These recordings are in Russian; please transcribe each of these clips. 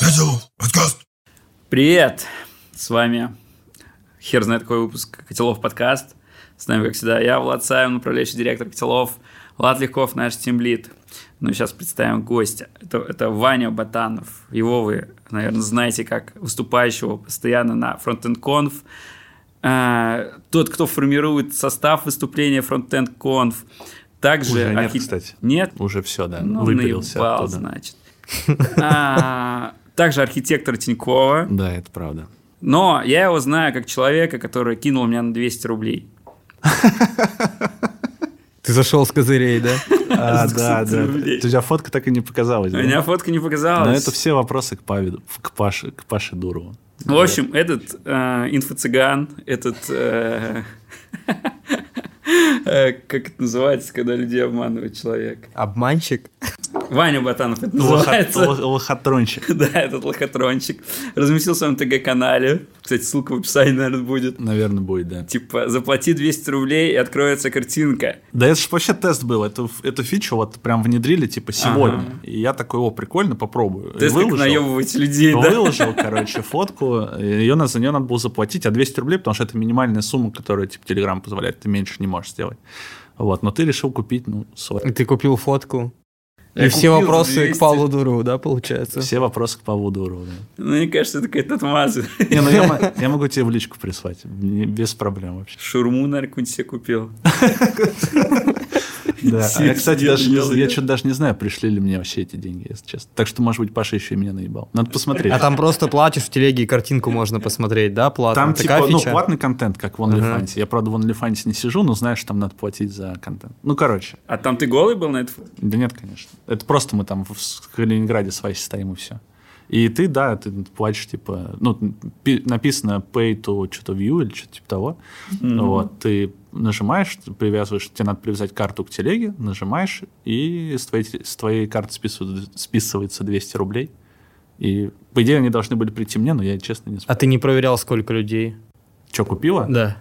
Котелов, подкаст. Привет! С вами хер знает какой выпуск Котелов подкаст. С нами, как всегда, я, Влад Саев, направляющий директор Котелов, Влад Легков, наш тимлит. Ну, сейчас представим гостя. Это, это Ваня Батанов. Его вы, наверное, знаете как выступающего постоянно на Frontend Conf. А, тот, кто формирует состав выступления Frontend Conf. Также Уже нет, архи- кстати. Нет? Уже все, да. Ну, выпилился наебал, оттуда. значит. Также архитектор Тинькова. Да, это правда. Но я его знаю как человека, который кинул меня на 200 рублей. Ты зашел с козырей, да? А, да, да. У тебя фотка так и не показалась. У меня фотка не показалась. Но это все вопросы к, Паведу, к, Паше, к Паше Дурову. В общем, этот э, инфо-цыган, этот... э, э, как это называется, когда людей обманывает человек? Обманщик. Ваня Батанов это называется. лох- Лохотрончик. Да, этот лохотрончик. Разместил в своем ТГ-канале. Кстати, ссылка в описании, наверное, будет. Наверное, будет, да. Типа, заплати 200 рублей, и откроется картинка. Да это же вообще тест был. Эту, эту фичу вот прям внедрили типа сегодня. Ага. И я такой, о, прикольно, попробую. Тест как выложил. наебывать людей, да? Выложил, короче, фотку. Ее на, за нее надо было заплатить, а 200 рублей, потому что это минимальная сумма, которую типа Telegram позволяет. Ты меньше не можешь сделать. Вот, но ты решил купить, ну, 40. И Ты купил фотку. Я И все вопросы 200. к Павлу Дурову, да, получается? Все вопросы к Павлу Дурову. да. Ну, мне кажется, это какая-то отмаза. Не, ну я, я могу тебе в личку прислать. Без проблем вообще. Шурму, наверное, какую-нибудь себе купил. Да. А я, кстати, даже не, я что-то даже не знаю, пришли ли мне вообще эти деньги, если честно. Так что, может быть, Паша еще и меня наебал. Надо посмотреть. А там просто платишь в телеге и картинку можно посмотреть, да, платно? Там Такая типа, ну, платный контент, как в OnlyFans. Я, правда, в OnlyFans не сижу, но знаешь, там надо платить за контент. Ну, короче. А там ты голый был на это? Да нет, конечно. Это просто мы там в Калининграде с Васей стоим и все. И ты, да, ты платишь, типа, ну, пи- написано pay to что-то view или что-то типа того. Вот, ты нажимаешь, привязываешь, тебе надо привязать карту к телеге, нажимаешь, и с твоей, с твоей карты списывают- списывается 200 рублей. И, по идее, они должны были прийти мне, но я, честно, не А смог. ты не проверял, сколько людей? Что, купила? Да.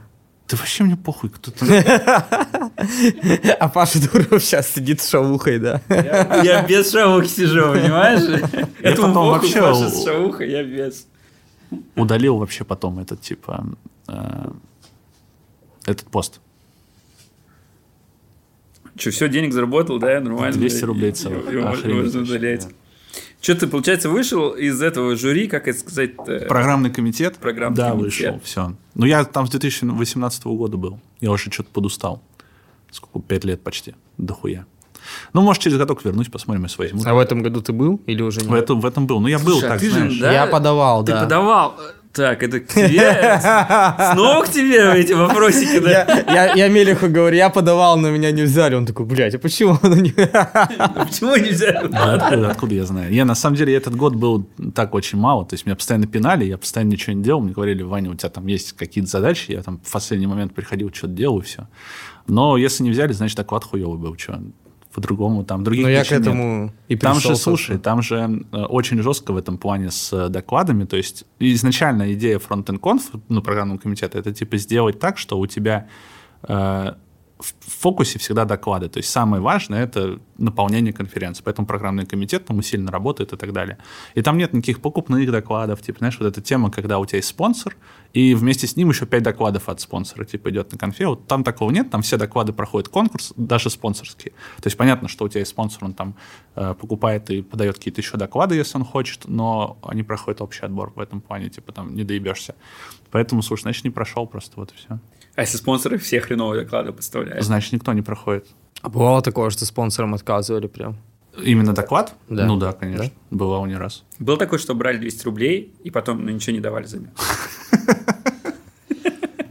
Да вообще мне похуй, кто то А Паша Дуров сейчас сидит с шавухой, да? Я без шавухи сижу, понимаешь? Богу вообще Паша с шавухой, я без. удалил вообще потом этот, типа, э, этот пост. Что, все, денег заработал, да? Нормально. 200 да, рублей целых. Охренеть Можно удалять. да. Что ты, получается, вышел из этого жюри, как это сказать? э, Программный комитет? Программный да, комитет. вышел, все. Ну, я там с 2018 года был. Я уже что-то подустал. Сколько? Пять лет почти. Дохуя. Ну, может, через годок вернусь, посмотрим, если возьмут. А в этом году ты был или уже В нет? этом, в этом был. Ну, я был, Слушай, а так, ты же, знаешь. да? Я подавал, Ты да. подавал. Так, это к тебе? Снова к тебе эти вопросики, да? Я, я, я Мелеху говорю, я подавал, но меня не взяли. Он такой, блядь, а почему оно не... Почему нельзя? А откуда, откуда я знаю? Я, на самом деле, этот год был так очень мало. То есть, меня постоянно пинали, я постоянно ничего не делал. Мне говорили, Ваня, у тебя там есть какие-то задачи. Я там в последний момент приходил, что-то делал, и все. Но если не взяли, значит, оклад хуёвый был. Что? По-другому там других Но я к причин нет. этому и Там пришел, же, слушай, там же э, очень жестко в этом плане с э, докладами. То есть изначально идея Frontend Conf, ну, программного комитета, это типа сделать так, что у тебя э, в фокусе всегда доклады. То есть самое важное – это наполнение конференции. Поэтому программный комитет там усиленно работает и так далее. И там нет никаких покупных докладов. Типа, знаешь, вот эта тема, когда у тебя есть спонсор, и вместе с ним еще пять докладов от спонсора типа идет на конфе. Вот там такого нет, там все доклады проходят конкурс, даже спонсорские. То есть понятно, что у тебя есть спонсор, он там э, покупает и подает какие-то еще доклады, если он хочет, но они проходят общий отбор в этом плане, типа там не доебешься. Поэтому, слушай, значит, не прошел просто, вот и все. А если спонсоры все хреновые доклады поставляют? Значит, никто не проходит. А бывало такое, что спонсорам отказывали прям? Именно доклад? Да. Ну да, конечно. Бывало не раз. Был такой, что брали 200 рублей, и потом ну, ничего не давали взамен.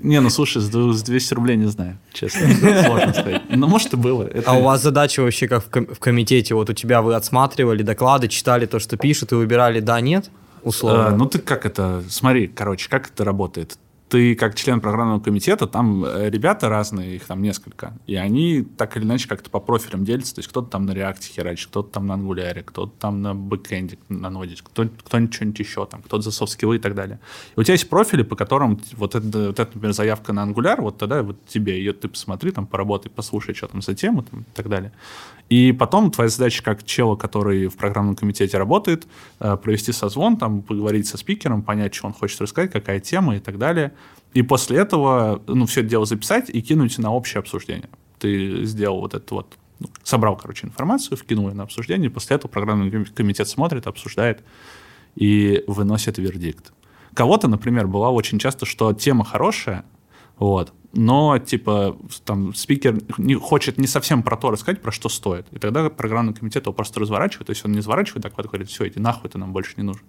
Не, ну слушай, с с 200 рублей не знаю, честно. Сложно сказать. Ну, может, и было. Это- А у вас задача вообще как в, ком- в комитете? Вот у тебя вы отсматривали доклады, читали то, что пишут, и выбирали да-нет? Условно. Э, ну, ты как это... Смотри, короче, как это работает. Ты как член программного комитета, там э, ребята разные, их там несколько, и они так или иначе как-то по профилям делятся, то есть кто-то там на реакте херачит, кто-то там на ангуляре, кто-то там на бэкэнде на ноде, кто, кто-нибудь что-нибудь еще, там, кто-то за софт и так далее. И у тебя есть профили, по которым вот это, вот это например, заявка на ангуляр, вот тогда вот тебе ее, ты посмотри, там, поработай, послушай, что там за тему там, и так далее. И потом твоя задача как чела, который в программном комитете работает, э, провести созвон, там, поговорить со спикером, понять, что он хочет рассказать, какая тема и так далее. И после этого, ну, все это дело записать и кинуть на общее обсуждение. Ты сделал вот это вот, ну, собрал, короче, информацию, вкинул ее на обсуждение, и после этого программный комитет смотрит, обсуждает и выносит вердикт. Кого-то, например, была очень часто, что тема хорошая, вот, но, типа, там, спикер не, хочет не совсем про то рассказать, про что стоит. И тогда программный комитет его просто разворачивает, то есть он не разворачивает доклад, говорит, все, иди нахуй, ты нам больше не нужен.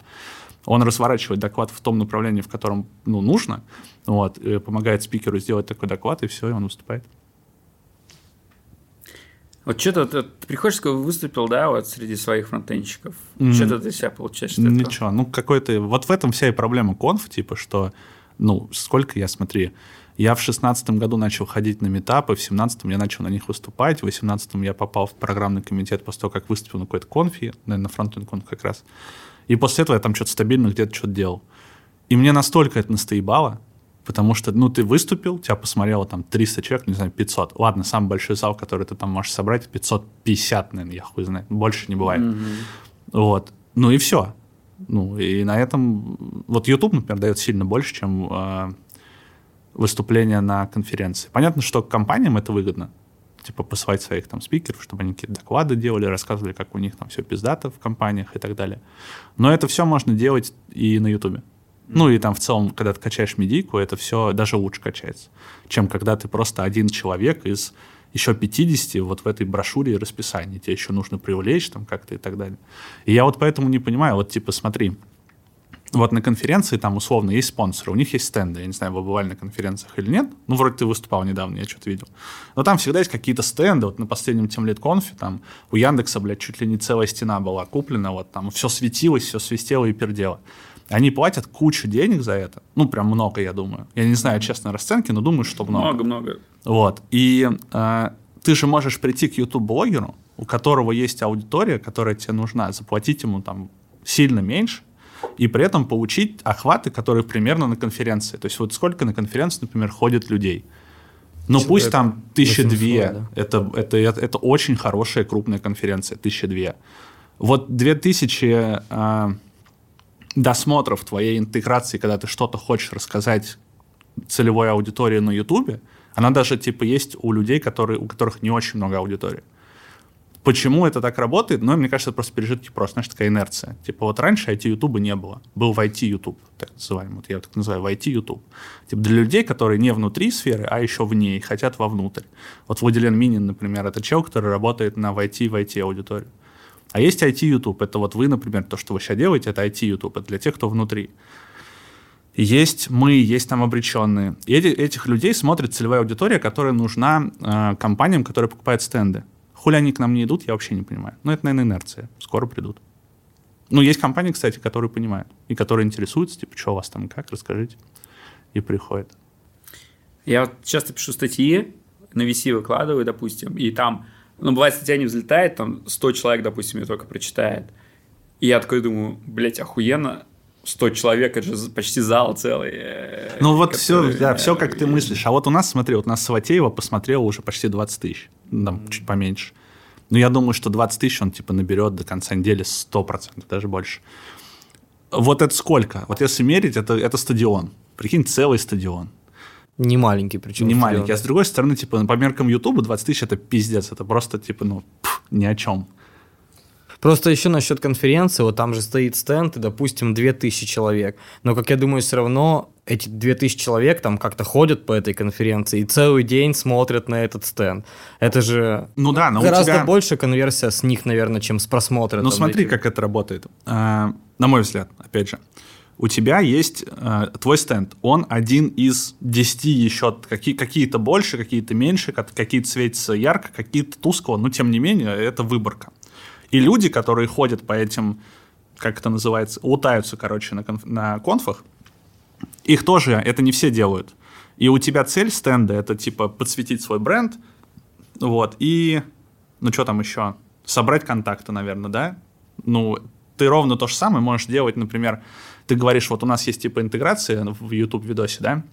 Он разворачивает доклад в том направлении, в котором ну, нужно, вот, помогает спикеру сделать такой доклад, и все, и он выступает. Вот что-то ты, ты приходишь, выступил, да, вот среди своих фронтенщиков. Mm-hmm. Что-то ты себя получаешь? Ничего, ну какой-то... Вот в этом вся и проблема конф, типа, что, ну, сколько я, смотри, я в шестнадцатом году начал ходить на метапы, в семнадцатом я начал на них выступать, в восемнадцатом я попал в программный комитет после того, как выступил на какой-то конфе, наверное, на фронтенд конф как раз. И после этого я там что-то стабильно где-то что-то делал. И мне настолько это настоебало, потому что, ну, ты выступил, тебя посмотрело там 300 человек, не знаю, 500. Ладно, самый большой зал, который ты там можешь собрать, 550, наверное, я хуй знает. Больше не бывает. Mm-hmm. Вот. Ну и все. Ну, и на этом... Вот YouTube, например, дает сильно больше, чем э, выступления на конференции. Понятно, что компаниям это выгодно типа посылать своих там спикеров, чтобы они какие-то доклады делали, рассказывали, как у них там все пиздато в компаниях и так далее. Но это все можно делать и на Ютубе. Ну и там в целом, когда ты качаешь медийку, это все даже лучше качается, чем когда ты просто один человек из еще 50 вот в этой брошюре и расписании. Тебе еще нужно привлечь там как-то и так далее. И я вот поэтому не понимаю, вот типа смотри, вот на конференции там условно есть спонсоры, у них есть стенды. Я не знаю, вы бывали на конференциях или нет. Ну, вроде ты выступал недавно, я что-то видел. Но там всегда есть какие-то стенды. Вот на последнем Тимлит конфе там у Яндекса, блядь, чуть ли не целая стена была куплена. Вот там все светилось, все свистело и пердело. Они платят кучу денег за это. Ну, прям много, я думаю. Я не знаю, честно, расценки, но думаю, что много. Много-много. Вот. И э, ты же можешь прийти к YouTube-блогеру, у которого есть аудитория, которая тебе нужна, заплатить ему там сильно меньше, и при этом получить охваты, которые примерно на конференции. То есть вот сколько на конференции, например, ходит людей. Ну пусть там тысяча две, да. это, это, это, это очень хорошая крупная конференция, тысяча две. Вот две тысячи э, досмотров твоей интеграции, когда ты что-то хочешь рассказать целевой аудитории на Ютубе, она даже типа есть у людей, которые, у которых не очень много аудитории. Почему это так работает? Ну, мне кажется, это просто пережитки просто, знаешь, такая инерция. Типа вот раньше IT-ютуба не было. Был в IT-ютуб, так называемый. Вот я так называю, в IT-ютуб. Типа для людей, которые не внутри сферы, а еще вне и хотят вовнутрь. Вот Владилен Минин, например, это человек, который работает на в IT, в IT-аудиторию. А есть IT-ютуб. Это вот вы, например, то, что вы сейчас делаете, это IT-ютуб. Это для тех, кто внутри. Есть мы, есть там обреченные. И эти, этих людей смотрит целевая аудитория, которая нужна э, компаниям, которые покупают стенды. Хули они к нам не идут, я вообще не понимаю. Ну, это, наверное, инерция. Скоро придут. Ну, есть компании, кстати, которые понимают и которые интересуются, типа, что у вас там, как, расскажите. И приходят. Я вот часто пишу статьи, на VC выкладываю, допустим, и там, ну, бывает, статья не взлетает, там 100 человек, допустим, ее только прочитает. И я такой думаю, блядь, охуенно, 100 человек, это же почти зал целый. Э, ну вот который, все, да, все как ты мыслишь. А вот у нас, смотри, вот у нас Саватеева посмотрело уже почти 20 тысяч, там mm-hmm. чуть поменьше. Но я думаю, что 20 тысяч он типа наберет до конца недели 100%, даже больше. Вот это сколько? Вот если мерить, это, это стадион. Прикинь, целый стадион. Не маленький, причем. Не маленький. А с другой стороны, типа, по меркам Ютуба 20 тысяч это пиздец. Это просто, типа, ну, пф, ни о чем. Просто еще насчет конференции, вот там же стоит стенд, и, допустим, 2000 человек. Но, как я думаю, все равно эти 2000 человек там как-то ходят по этой конференции и целый день смотрят на этот стенд. Это же ну да, но гораздо тебя... больше конверсия с них, наверное, чем с просмотра. Ну смотри, этих. как это работает. А, на мой взгляд, опять же. У тебя есть э, твой стенд, он один из десяти еще, какие, какие-то больше, какие-то меньше, какие-то светятся ярко, какие-то тускло, но тем не менее это выборка. И люди, которые ходят по этим, как это называется, лутаются, короче, на, конф, на конфах, их тоже, это не все делают. И у тебя цель стенда это типа подсветить свой бренд, вот, и, ну что там еще, собрать контакты, наверное, да? Ну, ты ровно то же самое можешь делать, например, ты говоришь, вот у нас есть типа интеграция в YouTube видосе, да?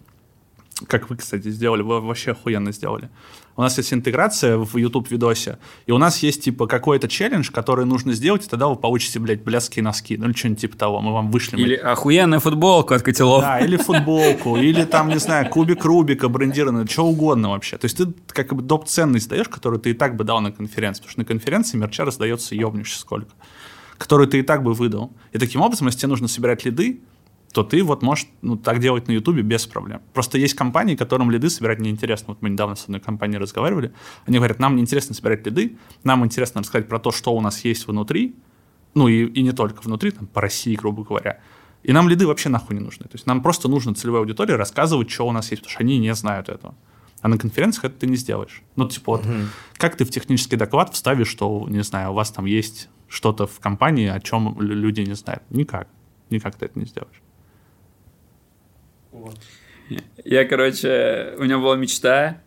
Как вы, кстати, сделали, вы вообще охуенно сделали. У нас есть интеграция в YouTube видосе, и у нас есть типа какой-то челлендж, который нужно сделать, и тогда вы получите, блядь, блядские носки, ну или что-нибудь типа того, мы вам вышлем. Или охуенную футболку от котелов. Да, или футболку, или там, не знаю, кубик Рубика брендированный, что угодно вообще. То есть ты как бы доп. ценность даешь, которую ты и так бы дал на конференции, потому что на конференции мерча раздается ебнуще сколько, которую ты и так бы выдал. И таким образом, если тебе нужно собирать лиды, то ты вот можешь ну, так делать на Ютубе без проблем. Просто есть компании, которым лиды собирать неинтересно. Вот мы недавно с одной компанией разговаривали. Они говорят, нам неинтересно собирать лиды, нам интересно рассказать про то, что у нас есть внутри, ну и, и не только внутри, там, по России, грубо говоря. И нам лиды вообще нахуй не нужны. То есть нам просто нужно целевой аудитории рассказывать, что у нас есть, потому что они не знают этого. А на конференциях это ты не сделаешь. Ну, типа, вот, угу. как ты в технический доклад вставишь, что, не знаю, у вас там есть что-то в компании, о чем люди не знают? Никак. Никак ты это не сделаешь. Я, короче, у меня была мечта,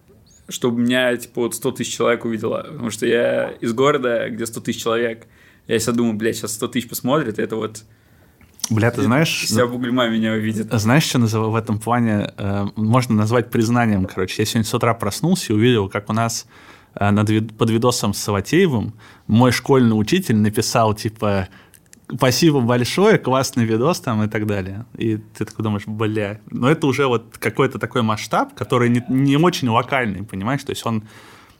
чтобы меня, типа, вот 100 тысяч человек увидело. Потому что я из города, где 100 тысяч человек. Я всегда думаю, блядь, сейчас 100 тысяч посмотрят, это вот... Бля, ты знаешь... Вся Бугульма меня увидит. Знаешь, что в этом плане э, можно назвать признанием, короче. Я сегодня с утра проснулся и увидел, как у нас э, над, под видосом с Саватеевым мой школьный учитель написал, типа, спасибо большое, классный видос там и так далее. И ты такой думаешь, бля, но это уже вот какой-то такой масштаб, который не, не очень локальный, понимаешь? То есть он,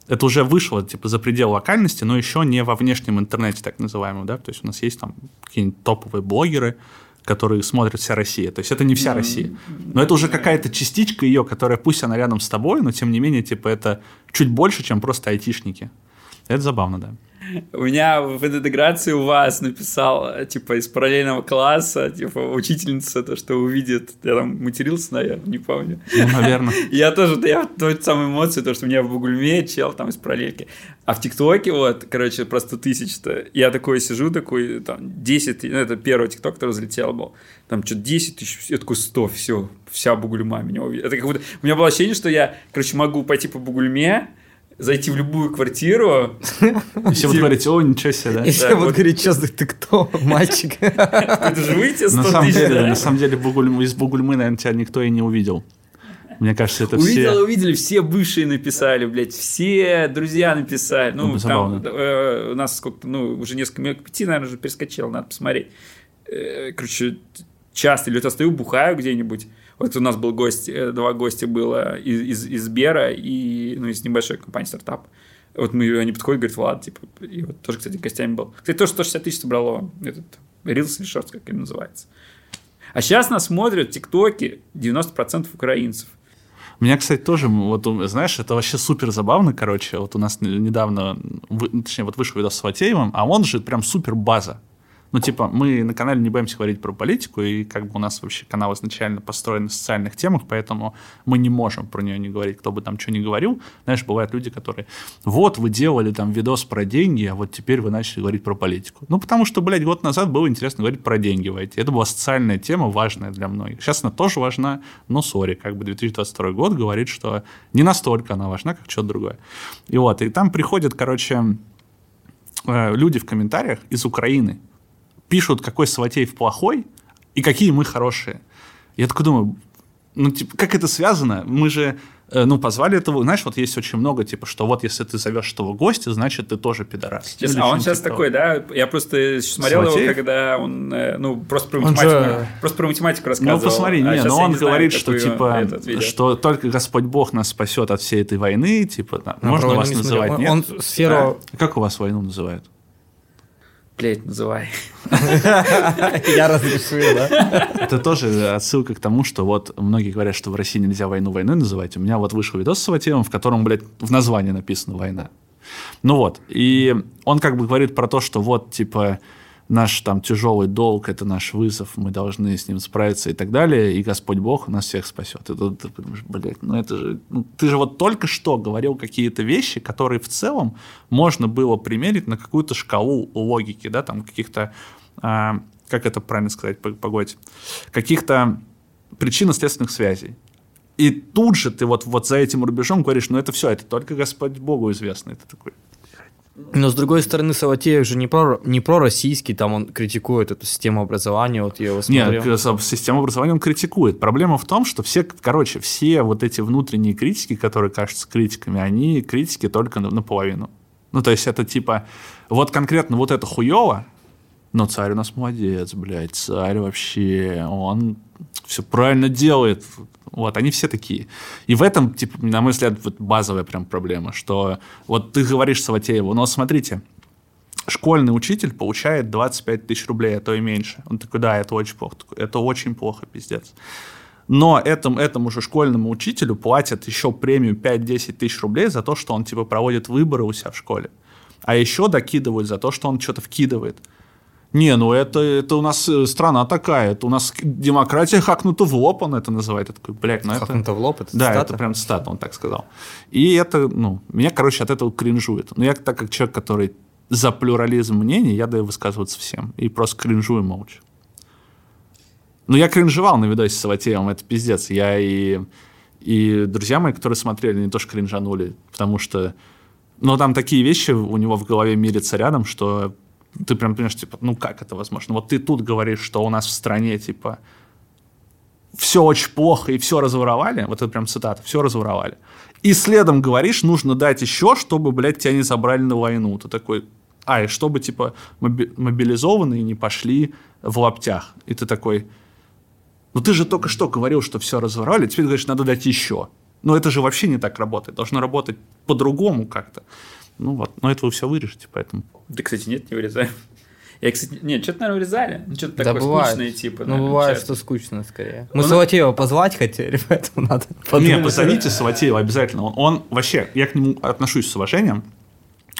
это уже вышло типа за предел локальности, но еще не во внешнем интернете так называемом, да? То есть у нас есть там какие-нибудь топовые блогеры, которые смотрит вся Россия. То есть это не вся Россия. Но это уже какая-то частичка ее, которая пусть она рядом с тобой, но тем не менее, типа, это чуть больше, чем просто айтишники. Это забавно, да. У меня в интеграции у вас написал, типа, из параллельного класса, типа, учительница, то, что увидит. Я там матерился, наверное, не помню. Ну, наверное. Я тоже, я той самой эмоции, то, что у меня в Бугульме чел там из параллельки. А в ТикТоке вот, короче, просто тысяч-то. Я такой сижу, такой, там, 10, ну, это первый ТикТок, который взлетел был. Там что-то 10 тысяч, я такой, 100, все, вся Бугульма меня увидит. Это как будто, у меня было ощущение, что я, короче, могу пойти по Бугульме, зайти в любую квартиру. И все будут говорить, о, ничего себе, да? И все будут говорить, что ты кто, мальчик? Это же выйти 100 на самом тысяч, деле? На самом деле, из Бугульмы, наверное, тебя никто и не увидел. Мне кажется, это Увидел, все... увидели, все бывшие написали, блядь, все друзья написали. Ну, Ну, там э, у нас сколько ну, уже несколько минут пяти, наверное, уже перескочил, надо посмотреть. Э, короче, часто, или вот я стою, бухаю где-нибудь, вот у нас был гость, э, два гостя было из, из, из Сбера и ну, из небольшой компании стартап. Вот мы, они подходят, говорят, Влад, типа, и вот тоже, кстати, гостями был. Кстати, тоже 160 тысяч собрало этот Reels или Shorts, как им называется. А сейчас нас смотрят тиктоки 90% украинцев. Меня, кстати, тоже, вот, знаешь, это вообще супер забавно, короче. Вот у нас недавно, точнее, вот вышел видос с Фатеевым, а он же прям супер база. Ну, типа, мы на канале не боимся говорить про политику, и как бы у нас вообще канал изначально построен на социальных темах, поэтому мы не можем про нее не говорить, кто бы там что ни говорил. Знаешь, бывают люди, которые, вот, вы делали там видос про деньги, а вот теперь вы начали говорить про политику. Ну, потому что, блядь, год назад было интересно говорить про деньги в. Это была социальная тема, важная для многих. Сейчас она тоже важна, но, сори, как бы 2022 год говорит, что не настолько она важна, как что-то другое. И вот, и там приходят, короче, э, люди в комментариях из Украины, пишут, какой Саватеев плохой и какие мы хорошие. Я такой думаю, ну, типа, как это связано? Мы же, э, ну, позвали этого, знаешь, вот есть очень много, типа, что вот если ты зовешь этого гостя, значит, ты тоже пидорас. Честно, Или а он сейчас типа такой, да? Я просто смотрел его, Саватеев? когда он, э, ну, просто про Он математику, же- просто про математику рассказывал. Ну, посмотри, а не, но я он не знаю, говорит, что, какую типа, этот что только Господь Бог нас спасет от всей этой войны, типа, там, можно вас называть, нет? Он сферу... Как у вас войну называют? Блять, называй. Я разрешил, да? Это тоже отсылка к тому, что вот многие говорят, что в России нельзя войну войной называть. У меня вот вышел видос с Саватеевым, в котором, блядь, в названии написано «война». Ну вот, и он как бы говорит про то, что вот, типа, наш там тяжелый долг, это наш вызов, мы должны с ним справиться и так далее, и Господь Бог нас всех спасет. И тут ты думаешь, блядь, ну это же... ну, ты же вот только что говорил какие-то вещи, которые в целом можно было примерить на какую-то шкалу логики, да, там каких-то... а, как это правильно сказать, погодь, каких-то причинно-следственных связей. И тут же ты вот, вот за этим рубежом говоришь, ну это все, это только Господь Богу известно. Это такой, Но с другой стороны, Саватеев же не про, не про российский, там он критикует эту систему образования, вот я его смотрел. Нет, к- систему образования он критикует. Проблема в том, что все, короче, все вот эти внутренние критики, которые кажутся критиками, они критики только на- наполовину. Ну, то есть это типа, вот конкретно вот это хуево, но царь у нас молодец, блядь, царь вообще, он все правильно делает. Вот, они все такие. И в этом, типа, на мой взгляд, вот базовая прям проблема, что вот ты говоришь Саватееву, но смотрите, школьный учитель получает 25 тысяч рублей, а то и меньше. Он такой, да, это очень плохо. Это очень плохо, пиздец. Но этому, этому же школьному учителю платят еще премию 5-10 тысяч рублей за то, что он типа проводит выборы у себя в школе. А еще докидывают за то, что он что-то вкидывает. Не, ну это, это у нас э, страна такая, это у нас демократия хакнута в лоб, он это называет. Я такой, блядь, ну это... Хакнуто в лоб, это Да, цитата? это прям цитата, он так сказал. И это, ну, меня, короче, от этого кринжует. Но я так как человек, который за плюрализм мнений, я даю высказываться всем. И просто кринжую молча. Ну, я кринжевал на видосе с Саватеевым, это пиздец. Я и, и друзья мои, которые смотрели, они тоже кринжанули, потому что, ну, там такие вещи у него в голове мирятся рядом, что ты прям понимаешь, типа, ну, как это возможно? Вот ты тут говоришь, что у нас в стране, типа, все очень плохо и все разворовали, вот это прям цитата, все разворовали. И следом говоришь, нужно дать еще, чтобы, блядь, тебя не забрали на войну. Ты такой, а, и чтобы, типа, моби- мобилизованные не пошли в лаптях. И ты такой, ну ты же только что говорил, что все разворовали, теперь говоришь, надо дать еще. Но это же вообще не так работает. Должно работать по-другому как-то. Ну вот, но это вы все вырежете, поэтому... Да, кстати, нет, не вырезаем. Я, кстати, нет, что-то, наверное, вырезали. Ну, что-то Да такое бывает. скучное, типа. Ну, наверное, бывает, часто. что скучно скорее. Ну, Мы Саватеева позвать хотели, поэтому надо Не, подумать. позовите Саватеева обязательно. Он, он вообще, я к нему отношусь с уважением.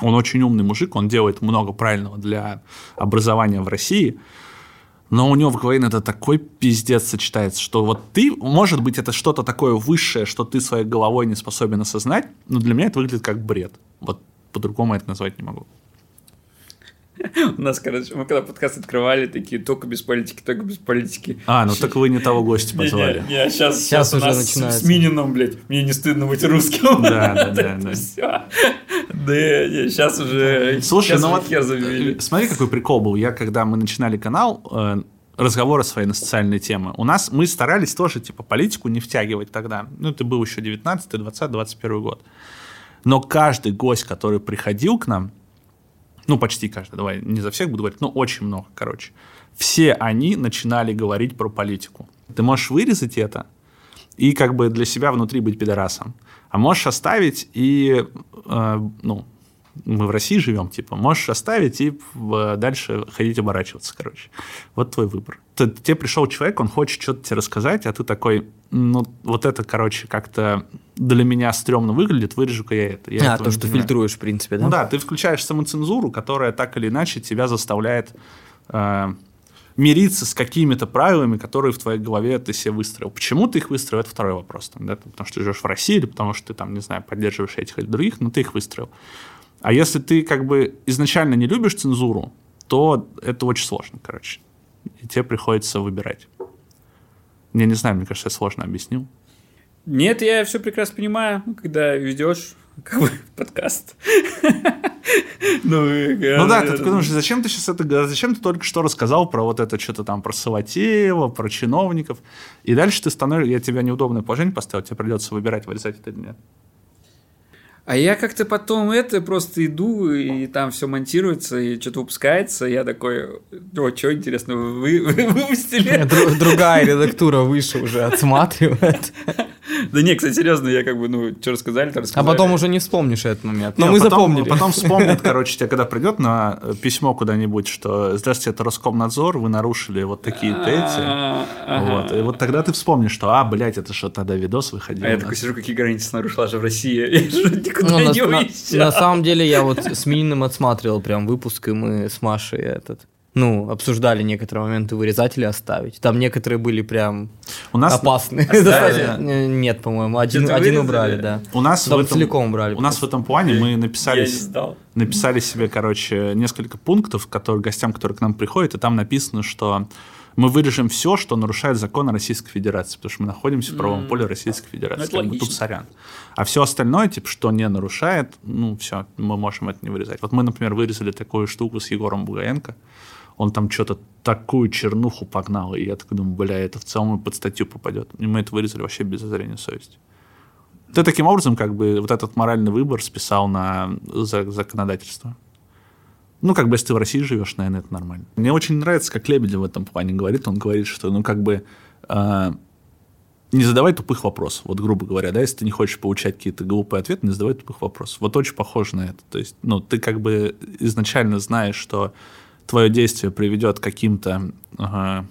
Он очень умный мужик, он делает много правильного для образования в России. Но у него в голове это такой пиздец сочетается, что вот ты, может быть, это что-то такое высшее, что ты своей головой не способен осознать, но для меня это выглядит как бред. Вот по-другому это назвать не могу. У нас, короче, мы когда подкаст открывали, такие, только без политики, только без политики. А, ну так вы не того гостя Не, позвали. не, не, сейчас, Щас у уже с- начинается. С Минином, блядь, мне не стыдно быть русским. Да, да, да, да. Все. Да, не, сейчас уже... Слушай, щас ну вот э, смотри, какой прикол был. Я, когда мы начинали канал, э, разговоры свои на социальные темы, у нас мы старались тоже, типа, политику не втягивать тогда. Ну, это был еще 19 20 21 год. Но каждый гость, который приходил к нам, ну, почти каждый, давай не за всех буду говорить, но очень много, короче, все они начинали говорить про политику. Ты можешь вырезать это и как бы для себя внутри быть пидорасом. А можешь оставить и, э, ну, мы в России живем, типа, можешь оставить и в- дальше ходить оборачиваться, короче. Вот твой выбор. Тебе пришел человек, он хочет что-то тебе рассказать, а ты такой, ну, вот это, короче, как-то для меня стрёмно выглядит, вырежу-ка я это. Я А, то, что понимаю. фильтруешь, в принципе, да? Ну да, ты включаешь самоцензуру, которая так или иначе тебя заставляет э, мириться с какими-то правилами, которые в твоей голове ты себе выстроил. Почему ты их выстроил, это второй вопрос. Там, да? Потому что ты живешь в России, или потому что ты там, не знаю, поддерживаешь этих или других, но ты их выстроил. А если ты как бы изначально не любишь цензуру, то это очень сложно, короче. И тебе приходится выбирать. Я не знаю, мне кажется, я сложно объяснил. Нет, я все прекрасно понимаю, ну, когда ведешь как бы подкаст. Ну, Ну да, ты такой думаешь, зачем ты сейчас это? Зачем ты только что рассказал про вот это что-то там, про Саватеева, про чиновников? И дальше ты становишься, я тебя неудобное положение поставил, тебе придется выбирать, вырезать это или нет. А я как-то потом это просто иду, и там все монтируется, и что-то выпускается. и Я такой, о, что интересно, вы, вы выпустили? Дру- Другая редактура выше уже отсматривает. Да не, кстати, серьезно, я как бы, ну, что рассказали, то А рассказали. потом уже не вспомнишь этот момент. Но Не, мы потом- запомнили. Потом вспомнят, короче, тебе когда придет на э, письмо куда-нибудь, что «Здравствуйте, это Роскомнадзор, вы нарушили вот такие-то эти». А, ага. Вот. И вот тогда ты вспомнишь, что, а, блядь, это что тогда видос выходил. А я такой нас». сижу, какие границы нарушила же в России. Никуда Ну, на, не на- уезжал. на самом деле я вот с Мининым отсматривал прям выпуск, и мы с Машей этот, ну, обсуждали некоторые моменты вырезать или оставить. Там некоторые были прям У нас? Достаточно. Э, Нет, по-моему, один, один убрали, да. у нас в Там этом, целиком убрали. у нас в этом плане мы написали... Написали себе, короче, несколько пунктов, которые, гостям, которые к нам приходят, и там написано, что Мы вырежем все, что нарушает законы Российской Федерации, потому что мы находимся в правом поле Российской Федерации. Ну, Как бы тут сорян. А все остальное, типа, что не нарушает, ну, все, мы можем это не вырезать. Вот мы, например, вырезали такую штуку с Егором Бугаенко. Он там что-то такую чернуху погнал, и я такой думаю, бля, это в целом и под статью попадет. И мы это вырезали вообще без зазрения совести. Ты таким образом как бы вот этот моральный выбор списал на за- законодательство. Ну, как бы, если ты в России живешь, наверное, это нормально. Мне очень нравится, как Лебедев в этом плане говорит. Он говорит, что, ну, как бы, э, не задавай тупых вопросов. Вот, грубо говоря, да, если ты не хочешь получать какие-то глупые ответы, не задавай тупых вопросов. Вот очень похоже на это. То есть, ну, ты как бы изначально знаешь, что твое действие приведет к каким-то, ага,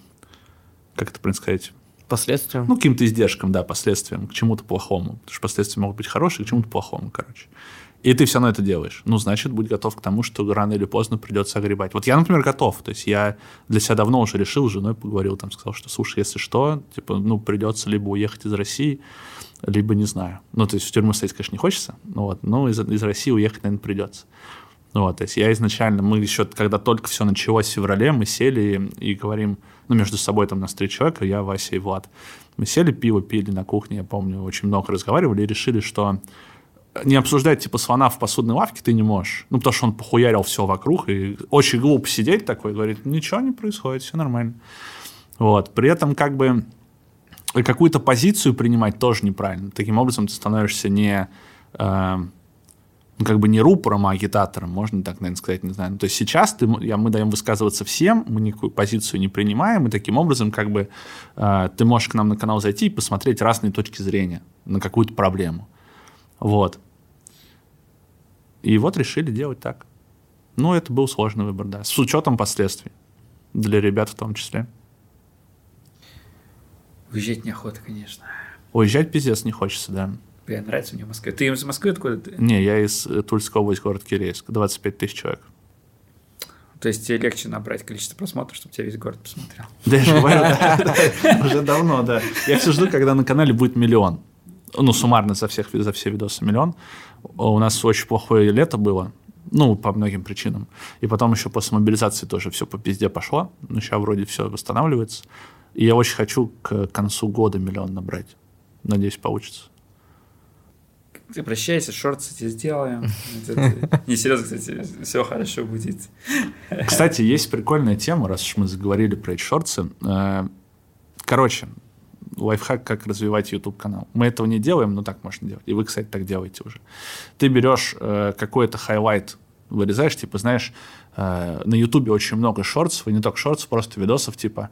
как это правильно сказать, Последствия. ну, каким-то издержкам, да, последствиям, к чему-то плохому. Потому что последствия могут быть хорошие, к чему-то плохому, короче. И ты все равно это делаешь. Ну, значит, будь готов к тому, что рано или поздно придется огребать. Вот я, например, готов. То есть я для себя давно уже решил, с женой поговорил, там сказал, что, слушай, если что, типа, ну, придется либо уехать из России, либо не знаю. Ну, то есть в тюрьму сидеть, конечно, не хочется, ну, вот, но из, из России уехать, наверное, придется. Ну, вот, то есть я изначально, мы еще, когда только все началось в феврале, мы сели и, и говорим, ну, между собой там нас три человека, я, Вася и Влад. Мы сели, пиво пили на кухне, я помню, очень много разговаривали и решили, что не обсуждать типа слона в посудной лавке ты не можешь. Ну, потому что он похуярил все вокруг, и очень глупо сидеть такой, говорит, ничего не происходит, все нормально. Вот. При этом как бы какую-то позицию принимать тоже неправильно. Таким образом ты становишься не э, ну, как бы не рупором, а агитатором, можно так, наверное, сказать, не знаю. Ну, то есть сейчас ты, я, мы даем высказываться всем, мы никакую позицию не принимаем, и таким образом как бы э, ты можешь к нам на канал зайти и посмотреть разные точки зрения на какую-то проблему. Вот. И вот решили делать так. Ну, это был сложный выбор, да. С учетом последствий. Для ребят в том числе. Уезжать неохота, конечно. Уезжать пиздец не хочется, да. Бля, нравится мне Москва. Ты из Москвы откуда ты? Не, я из э, Тульской области, город Кирейск. 25 тысяч человек. То есть тебе легче набрать количество просмотров, чтобы тебя весь город посмотрел. Да, я же уже давно, да. Я все жду, когда на канале будет миллион. Ну, суммарно за, всех, за все видосы миллион. У нас очень плохое лето было, ну, по многим причинам. И потом еще после мобилизации тоже все по пизде пошло. Но сейчас вроде все восстанавливается. И я очень хочу к концу года миллион набрать. Надеюсь, получится. Ты прощайся, шорт, кстати, сделаем. Не серьезно, кстати, все хорошо будет. Кстати, есть прикольная тема, раз уж мы заговорили про эти шорты. Э, Короче, лайфхак, как развивать YouTube-канал. Мы этого не делаем, но так можно делать. И вы, кстати, так делаете уже. Ты берешь э, какой-то highlight, вырезаешь, типа, знаешь, э, на YouTube очень много short ов, и не только short ов, просто видосов, типа...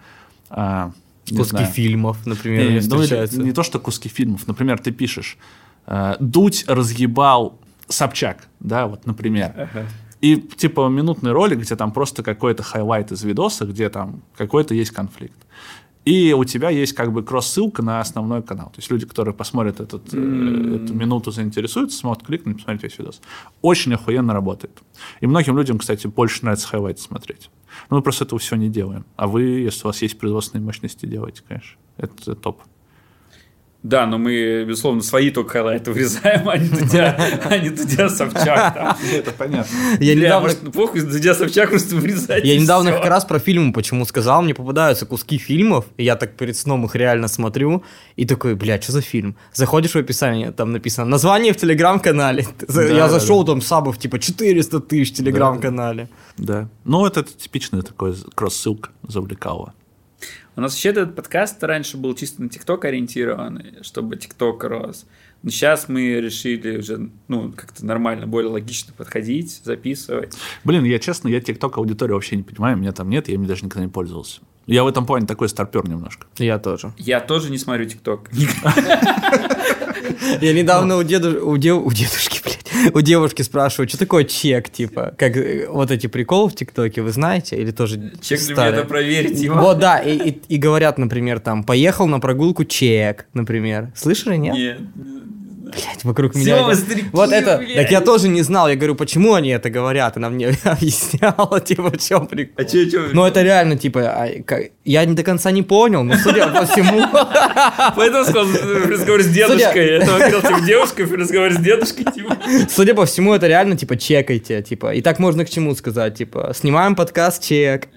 э, Куски знаю. фильмов, например, Не, не ну, встречаются. не то, что куски фильмов. Например, ты пишешь э, «Дудь разъебал Собчак», да, вот, например. И типа минутный ролик, где там просто какой-то highlight из видоса, где там какой-то есть конфликт. И у тебя есть как бы кросс-ссылка на основной канал. То есть люди, которые посмотрят этот, э, эту минуту, заинтересуются, смогут кликнуть, посмотреть весь видос. Очень охуенно работает. И многим людям, кстати, больше нравится хайлайты смотреть. Но мы просто этого все не делаем. А вы, если у вас есть производственные мощности, делайте, конечно. Это топ. Да, но мы, безусловно, свои только хайлайты вырезаем, а не Дудя, а не Дудя Собчак. там. Это понятно. Я Бля, недавно, может, похуй, Дудя Собчак просто вырезать. я недавно как раз про фильмы почему сказал, мне попадаются куски фильмов, и я так перед сном их реально смотрю, и такой, бля, что за фильм? Заходишь в описание, там написано название в телеграм-канале. Да, Я да, зашел, там сабов типа 400 тысяч в телеграм-канале. Да. Ну, это типичная такая кросс-ссылка завлекала. У нас вообще этот подкаст раньше был чисто на ТикТок ориентированный, чтобы ТикТок рос. Но сейчас мы решили уже, ну, как-то нормально, более логично подходить, записывать. Блин, я честно, я ТикТок аудиторию вообще не понимаю, меня там нет, я им даже никогда не пользовался. Я в этом плане такой старпер немножко. Я тоже. Я тоже не смотрю ТикТок. Я недавно у, деду, у, дедушки, у девушки спрашиваю, что такое чек, типа, как э, вот эти приколы в ТикТоке, вы знаете, или тоже Чек для меня это проверить его. Вот, да, и, и- и говорят, например, там, поехал на прогулку чек, например. Слышали, нет? Нет. Блядь, вокруг Всё, меня... старики, вот это... блядь. Так я тоже не знал, я говорю, почему они это говорят, она мне объясняла, типа, в чем прикол. А чё, чё? Ну, это реально, типа, а, как- я до конца не понял, но судя по всему... Поэтому сказал в разговоре с дедушкой. Это он говорил, типа, девушка в разговоре с дедушкой, типа. Судя по всему, это реально, типа, чекайте, типа. И так можно к чему сказать, типа, снимаем подкаст, чек.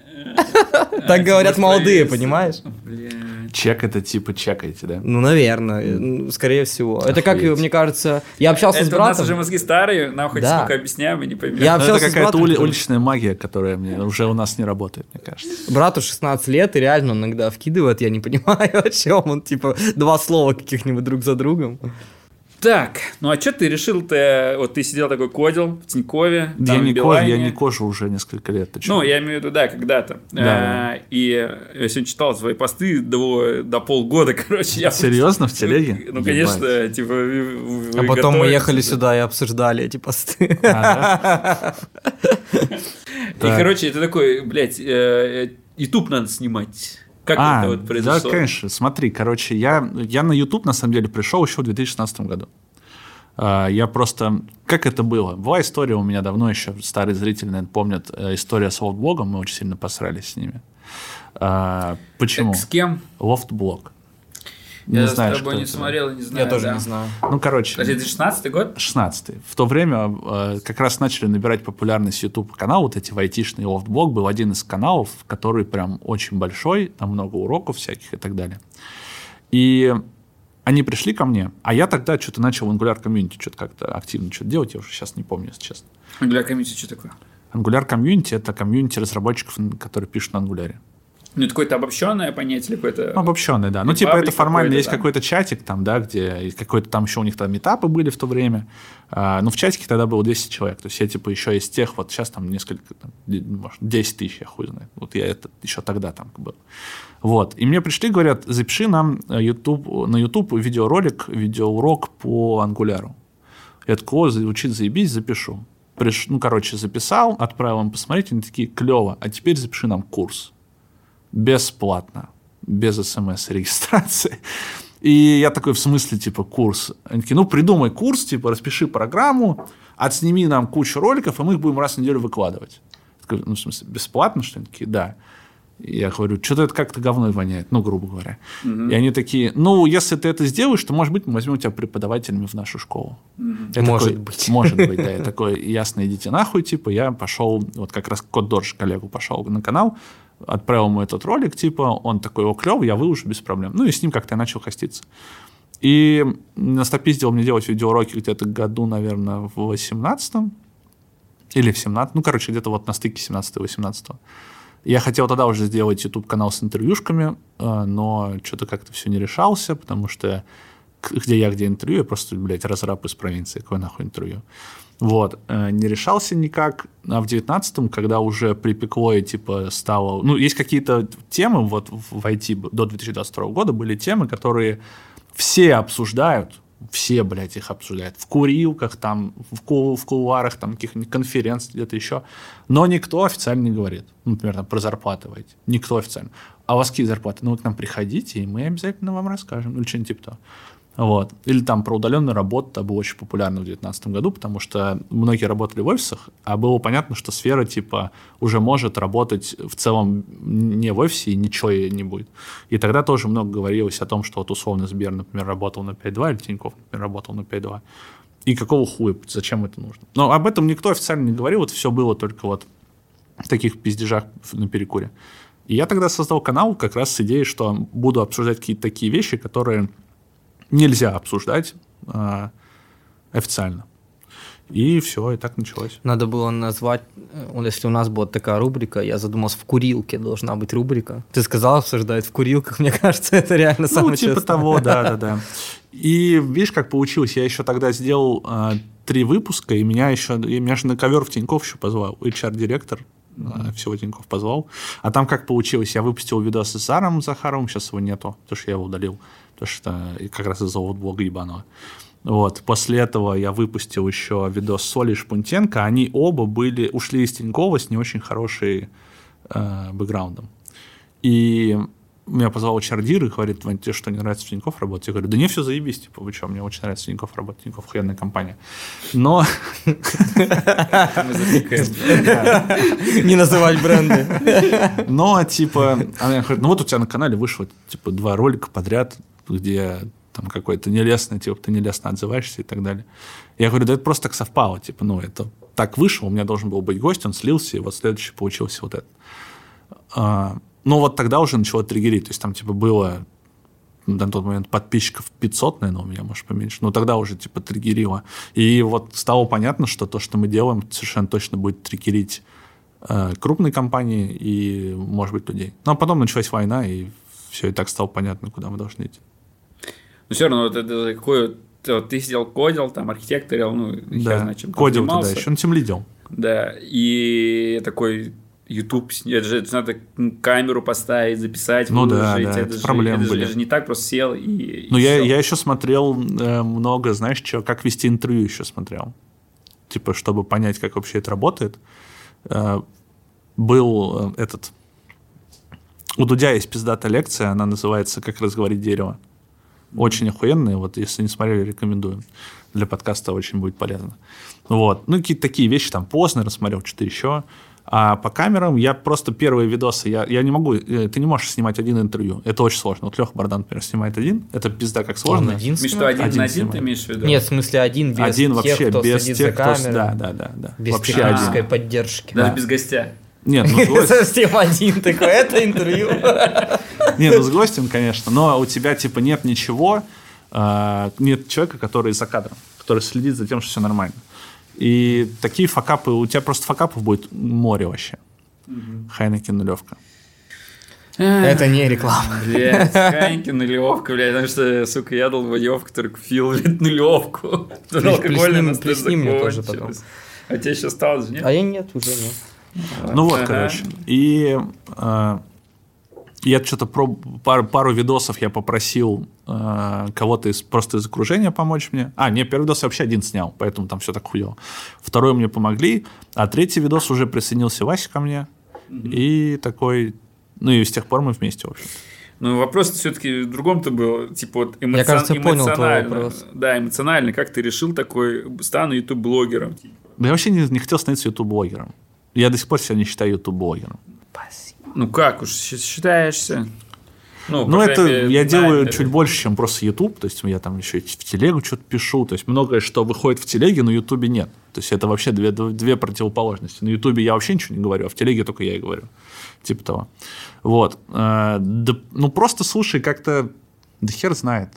Так говорят молодые, понимаешь? Бля. Чек это типа чекаете, да? Ну, наверное, ну, скорее всего. Это как, Охуеть. мне кажется, я общался с Это у нас братом. уже мозги старые, нам хоть Да. сколько объясняем, и не поймем. Я Ну, общался это какая-то братом, ули- уличная магия, которая мне уже у нас не работает, мне кажется. Брату 16 лет, и реально он иногда вкидывает, я не понимаю, о чем он, типа, два слова каких-нибудь друг за другом. Так, ну а что ты решил-то? Вот ты сидел такой, кодил в Тинькове, я не кожу, я не кожу уже несколько лет. Ну, я имею в виду, да, когда-то. Да. А, И я сегодня читал свои посты до, до полгода, короче. Я Серьезно, в телеге? Ну, Ебать. конечно, типа... А потом мы ехали да. сюда и обсуждали эти посты. И, короче, это такой, блядь, э, YouTube надо снимать. Как А, это вот да, произошло? конечно. Смотри, короче, я, я на YouTube на самом деле пришел еще в 2016 году. А, Я просто... Как это было? Была история у меня давно еще, старые зрители, наверное, помнят, э, история с LoftBlog ом, мы очень сильно посрались с ними. А, Почему? С кем? LoftBlog. Я знаешь, с тобой не это? смотрел, не знаю. Я тоже да. не знаю. Ну, короче, Подожди, это 16 год? 16 В то время э, как раз начали набирать популярность YouTube канал, вот эти айтишные LoftBlog был один из каналов, который прям очень большой, там много уроков всяких и так далее. И они пришли ко мне, а я тогда что-то начал в Angular Community что-то как-то активно что-то делать, я уже сейчас не помню, если честно. Для комьюнити что такое? Angular Community — это комьюнити разработчиков, которые пишут на Angular. Ну, это какое-то обобщенное понятие или какое-то... Обобщенный, да. Ну, типа, это формально какой-то есть какой-то чатик там, да, где какой-то там еще у них там метапы были в то время. А, ну, в чатике тогда было 200 человек. То есть я, типа, еще из тех, вот сейчас там несколько, там, может, 10 тысяч, я хуй знает. Вот я это еще тогда там был. Вот. И мне пришли, говорят, запиши нам э, YouTube, на YouTube видеоролик, видеоурок по ангуляру. Я такой, о, звучит заебись, запишу. Приш... Ну, короче, записал, отправил им посмотреть, они такие, клево, а теперь запиши нам курс бесплатно, без смс-регистрации. И я такой, в смысле, типа, курс? Они такие, ну, придумай курс, типа, распиши программу, отсними нам кучу роликов, и мы их будем раз в неделю выкладывать. Я такой, ну, в смысле, бесплатно, что ли? Они такие, да. И я говорю, что-то это как-то говной воняет, ну, грубо говоря. И они такие, ну, если ты это сделаешь, то, может быть, мы возьмем тебя преподавателями в нашу школу. Я Может такой, быть. Может быть, да. Я такой, ясно, идите нахуй, типа, я пошел, вот как раз Код Дорж коллегу пошел на канал, отправил ему этот ролик, типа, он такой, о, клевый, я выложу без проблем. Ну, и с ним как-то я начал хоститься. И на стопиздил мне делать видеоуроки где-то году, наверное, в 18 или в 17 ну, короче, где-то вот на стыке 17-18. Я хотел тогда уже сделать YouTube-канал с интервьюшками, э, но что-то как-то все не решался, потому что где я, где интервью, я просто, блядь, разраб из провинции, какое нахуй интервью. Вот, э, не решался никак, а в 19-м, когда уже припекло и, типа, стало... Ну, есть какие-то темы, вот, в IT до 2022 года были темы, которые все обсуждают, все, блядь, их обсуждают. В курилках, там, в, ку- в кулуарах, там, каких-нибудь конференций, где-то еще. Но никто официально не говорит. Ну, например, там, про зарплаты в IT. Никто официально. А у вас какие зарплаты? Ну, вы к нам приходите, и мы обязательно вам расскажем. Ну, или что-нибудь типа того. Вот. Или там про удаленную работу это было очень популярно в 2019 году, потому что многие работали в офисах, а было понятно, что сфера типа уже может работать в целом не в офисе и ничего ей не будет. И тогда тоже много говорилось о том, что вот условно Сбер, например, работал на 5.2, или Тинькофф, например, работал на 5.2. И какого хуя, зачем это нужно? Но об этом никто официально не говорил, это все было только вот в таких пиздежах на перекуре. И я тогда создал канал как раз с идеей, что буду обсуждать какие-то такие вещи, которые нельзя обсуждать а, официально. И все, и так началось. Надо было назвать, э, если у нас была такая рубрика, я задумался, в курилке должна быть рубрика. Ты сказал, обсуждают в курилках, мне кажется, это реально Ну, самое типа честное. того, да, да, да. И видишь, как получилось, я еще тогда сделал а, три выпуска, и меня еще, и меня же на ковер в Тинькофф еще позвал, HR-директор а, всего Тинькофф позвал. А там как получилось, я выпустил видос с Заром Захаровым, сейчас его нету, потому что я его удалил, потому что как раз из-за блога ебаного. Вот. После этого я выпустил еще видос с Олей Шпунтенко. Они оба были, ушли из Тинькова с не очень хорошей э, бэкграундом. И меня позвал Чардир и говорит, Вань, тебе что, не нравится в Тинькофф работать? Я говорю, да не, все заебись, типа, вы что, мне очень нравится в Тинькофф работать, Тинькофф охуенная компания. Но. Не называть бренды. Но, типа, она говорит, ну вот у тебя на канале вышло, типа, два ролика подряд, где там какой-то нелестный, типа, ты нелестно отзываешься и так далее. Я говорю, да это просто так совпало, типа, ну, это так вышло, у меня должен был быть гость, он слился, и вот следующий получился вот этот. А, но вот тогда уже начало триггерить. То есть там типа было на тот момент подписчиков 500, наверное, у меня, может, поменьше. Но тогда уже типа триггерило. И вот стало понятно, что то, что мы делаем, совершенно точно будет триггерить э, крупные компании и, может быть, людей. Ну, а потом началась война, и все и так стало понятно, куда мы должны идти. Но все равно вот это какое вот ты сидел кодил, там архитекторил, ну, да. знает, чем кодил тогда, еще он тем лидил. Да, и такой YouTube, это же это надо камеру поставить, записать, ну, выложить. Да, да, это, это проблемы это были. же не так просто сел и. Ну, я, я еще смотрел э, много, знаешь, что, как вести интервью еще смотрел. Типа, чтобы понять, как вообще это работает. Э, был э, этот. У Дудя есть пиздатая лекция, она называется «Как разговорить дерево». Очень охуенные, вот если не смотрели, рекомендую. Для подкаста очень будет полезно. Вот. Ну, какие-то такие вещи, там, поздно рассмотрел, что-то еще. А по камерам я просто первые видосы, я, я не могу, э, ты не можешь снимать один интервью, это очень сложно. Вот Леха Бардан, например, снимает один, это пизда как сложно. Он один Миш, что, один, один на один снимает. ты имеешь в виду? Нет, в смысле один без один тех, вообще, кто без следит тех, за камерой, кто... Да, да, да. да. Без вообще технической один. поддержки. Даже Да. без гостя. Нет, ну, с гостем- Совсем один такой, это интервью. Не, ну с гостем, конечно, но у тебя типа нет ничего, а, нет человека, который за кадром, который следит за тем, что все нормально. И такие факапы, у тебя просто факапов будет море вообще. Хайнекен нулевка. Это не реклама. Блядь, Хайнки нулевка, блядь, потому что, сука, я долбоёб, который купил, блядь, нулевку. Настолько плесни мне тоже. А тебе еще осталось нет? А я нет, уже нет. Ну вот, короче. И а, я что-то про пару, пару видосов я попросил а, кого-то из, просто из окружения помочь мне. А, не, первый видос я вообще один снял, поэтому там все так хуево. Второй мне помогли, а третий видос уже присоединился Вася ко мне. И такой... Ну и с тех пор мы вместе, в общем. Ну, вопрос все-таки в другом-то был. Типа, вот эмоци- Я, кажется, понял твой эмоционально. вопрос. Да, эмоционально. Как ты решил такой, стану ютуб-блогером? Да я вообще не, не хотел становиться ютуб-блогером. Я до сих пор себя не считаю ютуб-блогером. Ну, как уж, считаешься? Ну, Ну, это мере, я делаю наверное. чуть больше, чем просто YouTube. То есть я там еще и в телегу что-то пишу. То есть многое, что выходит в телеге, на Ютубе нет. То есть это вообще две, две противоположности. На Ютубе я вообще ничего не говорю, а в телеге только я и говорю. Типа того. Вот. Э, да, ну, просто слушай, как-то... Да хер знает.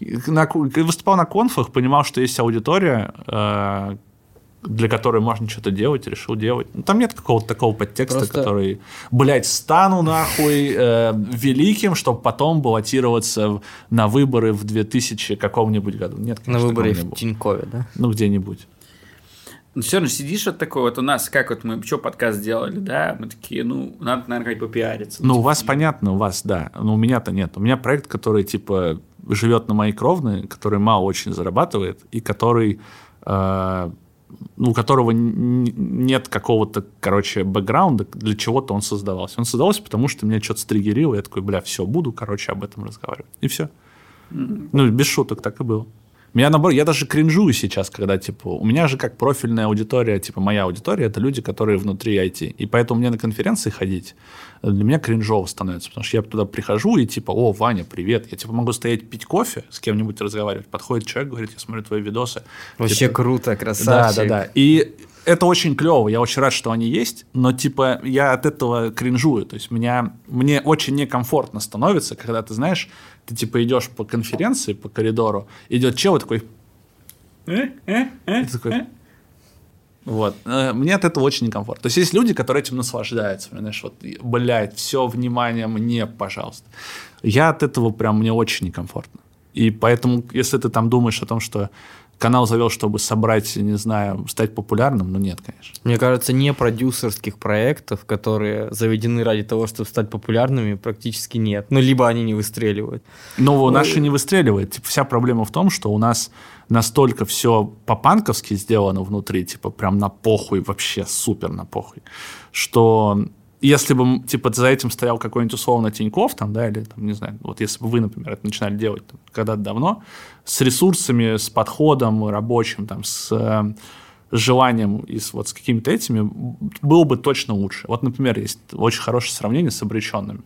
На, выступал на конфах, понимал, что есть аудитория, э, для которой можно что-то делать, решил делать. Ну, там нет какого-то такого подтекста, Просто- который, блядь, стану нахуй э, великим, чтобы потом баллотироваться на выборы в 2000 каком-нибудь году. Нет, На конечно, такого не в. Тинькове, да? Ну, где-нибудь. Ну, все равно сидишь вот такой, вот у нас, как вот мы, что подкаст делали, да, мы такие, ну, надо, наверное, как попиариться. Ну, у вас понятно, у вас, да. Но у меня-то нет. У меня проект, который, типа, живет на моей кровной, который мало очень зарабатывает, и который, э, у которого нет какого-то, короче, бэкграунда, для чего-то он создавался. Он создавался, потому что меня что-то стригерило, я такой, бля, все, буду, короче, об этом разговаривать. И все. Ну, без шуток так и было. Меня наоборот, я даже кринжую сейчас, когда, типа, у меня же как профильная аудитория, типа, моя аудитория, это люди, которые внутри IT. И поэтому мне на конференции ходить для меня кринжово становится, потому что я туда прихожу и, типа, о, Ваня, привет. Я, типа, могу стоять пить кофе, с кем-нибудь разговаривать. Подходит человек, говорит, я смотрю твои видосы. Вообще Типа, круто, да, красавчик. да, да. И это очень клево, я очень рад, что они есть, но типа я от этого кринжую. То есть меня, мне очень некомфортно становится, когда ты знаешь, ты типа идешь по конференции, по коридору, идет чел и такой, Э, э, э, и такой, вот. Мне от этого очень некомфортно. То есть есть люди, которые этим наслаждаются. Знаешь, вот, блядь, все внимание мне, пожалуйста. Я от этого прям, мне очень некомфортно. И поэтому, если ты там думаешь о том, что канал завел, чтобы собрать, не знаю, стать популярным, ну нет, конечно. Мне кажется, не продюсерских проектов, которые заведены ради того, чтобы стать популярными, практически нет. Ну, либо они не выстреливают. Но наши не выстреливает. Типа, вся проблема в том, что у нас настолько все по-панковски сделано внутри, типа прям на похуй, вообще супер на похуй, что если бы, типа, за этим стоял какой-нибудь условно Тиньков, там, да, или, там, не знаю, вот если бы вы, например, это начинали делать когда-то давно, с ресурсами, с подходом рабочим, там, с э, желанием и с, вот с какими-то этими, было бы точно лучше. Вот, например, есть очень хорошее сравнение с обреченными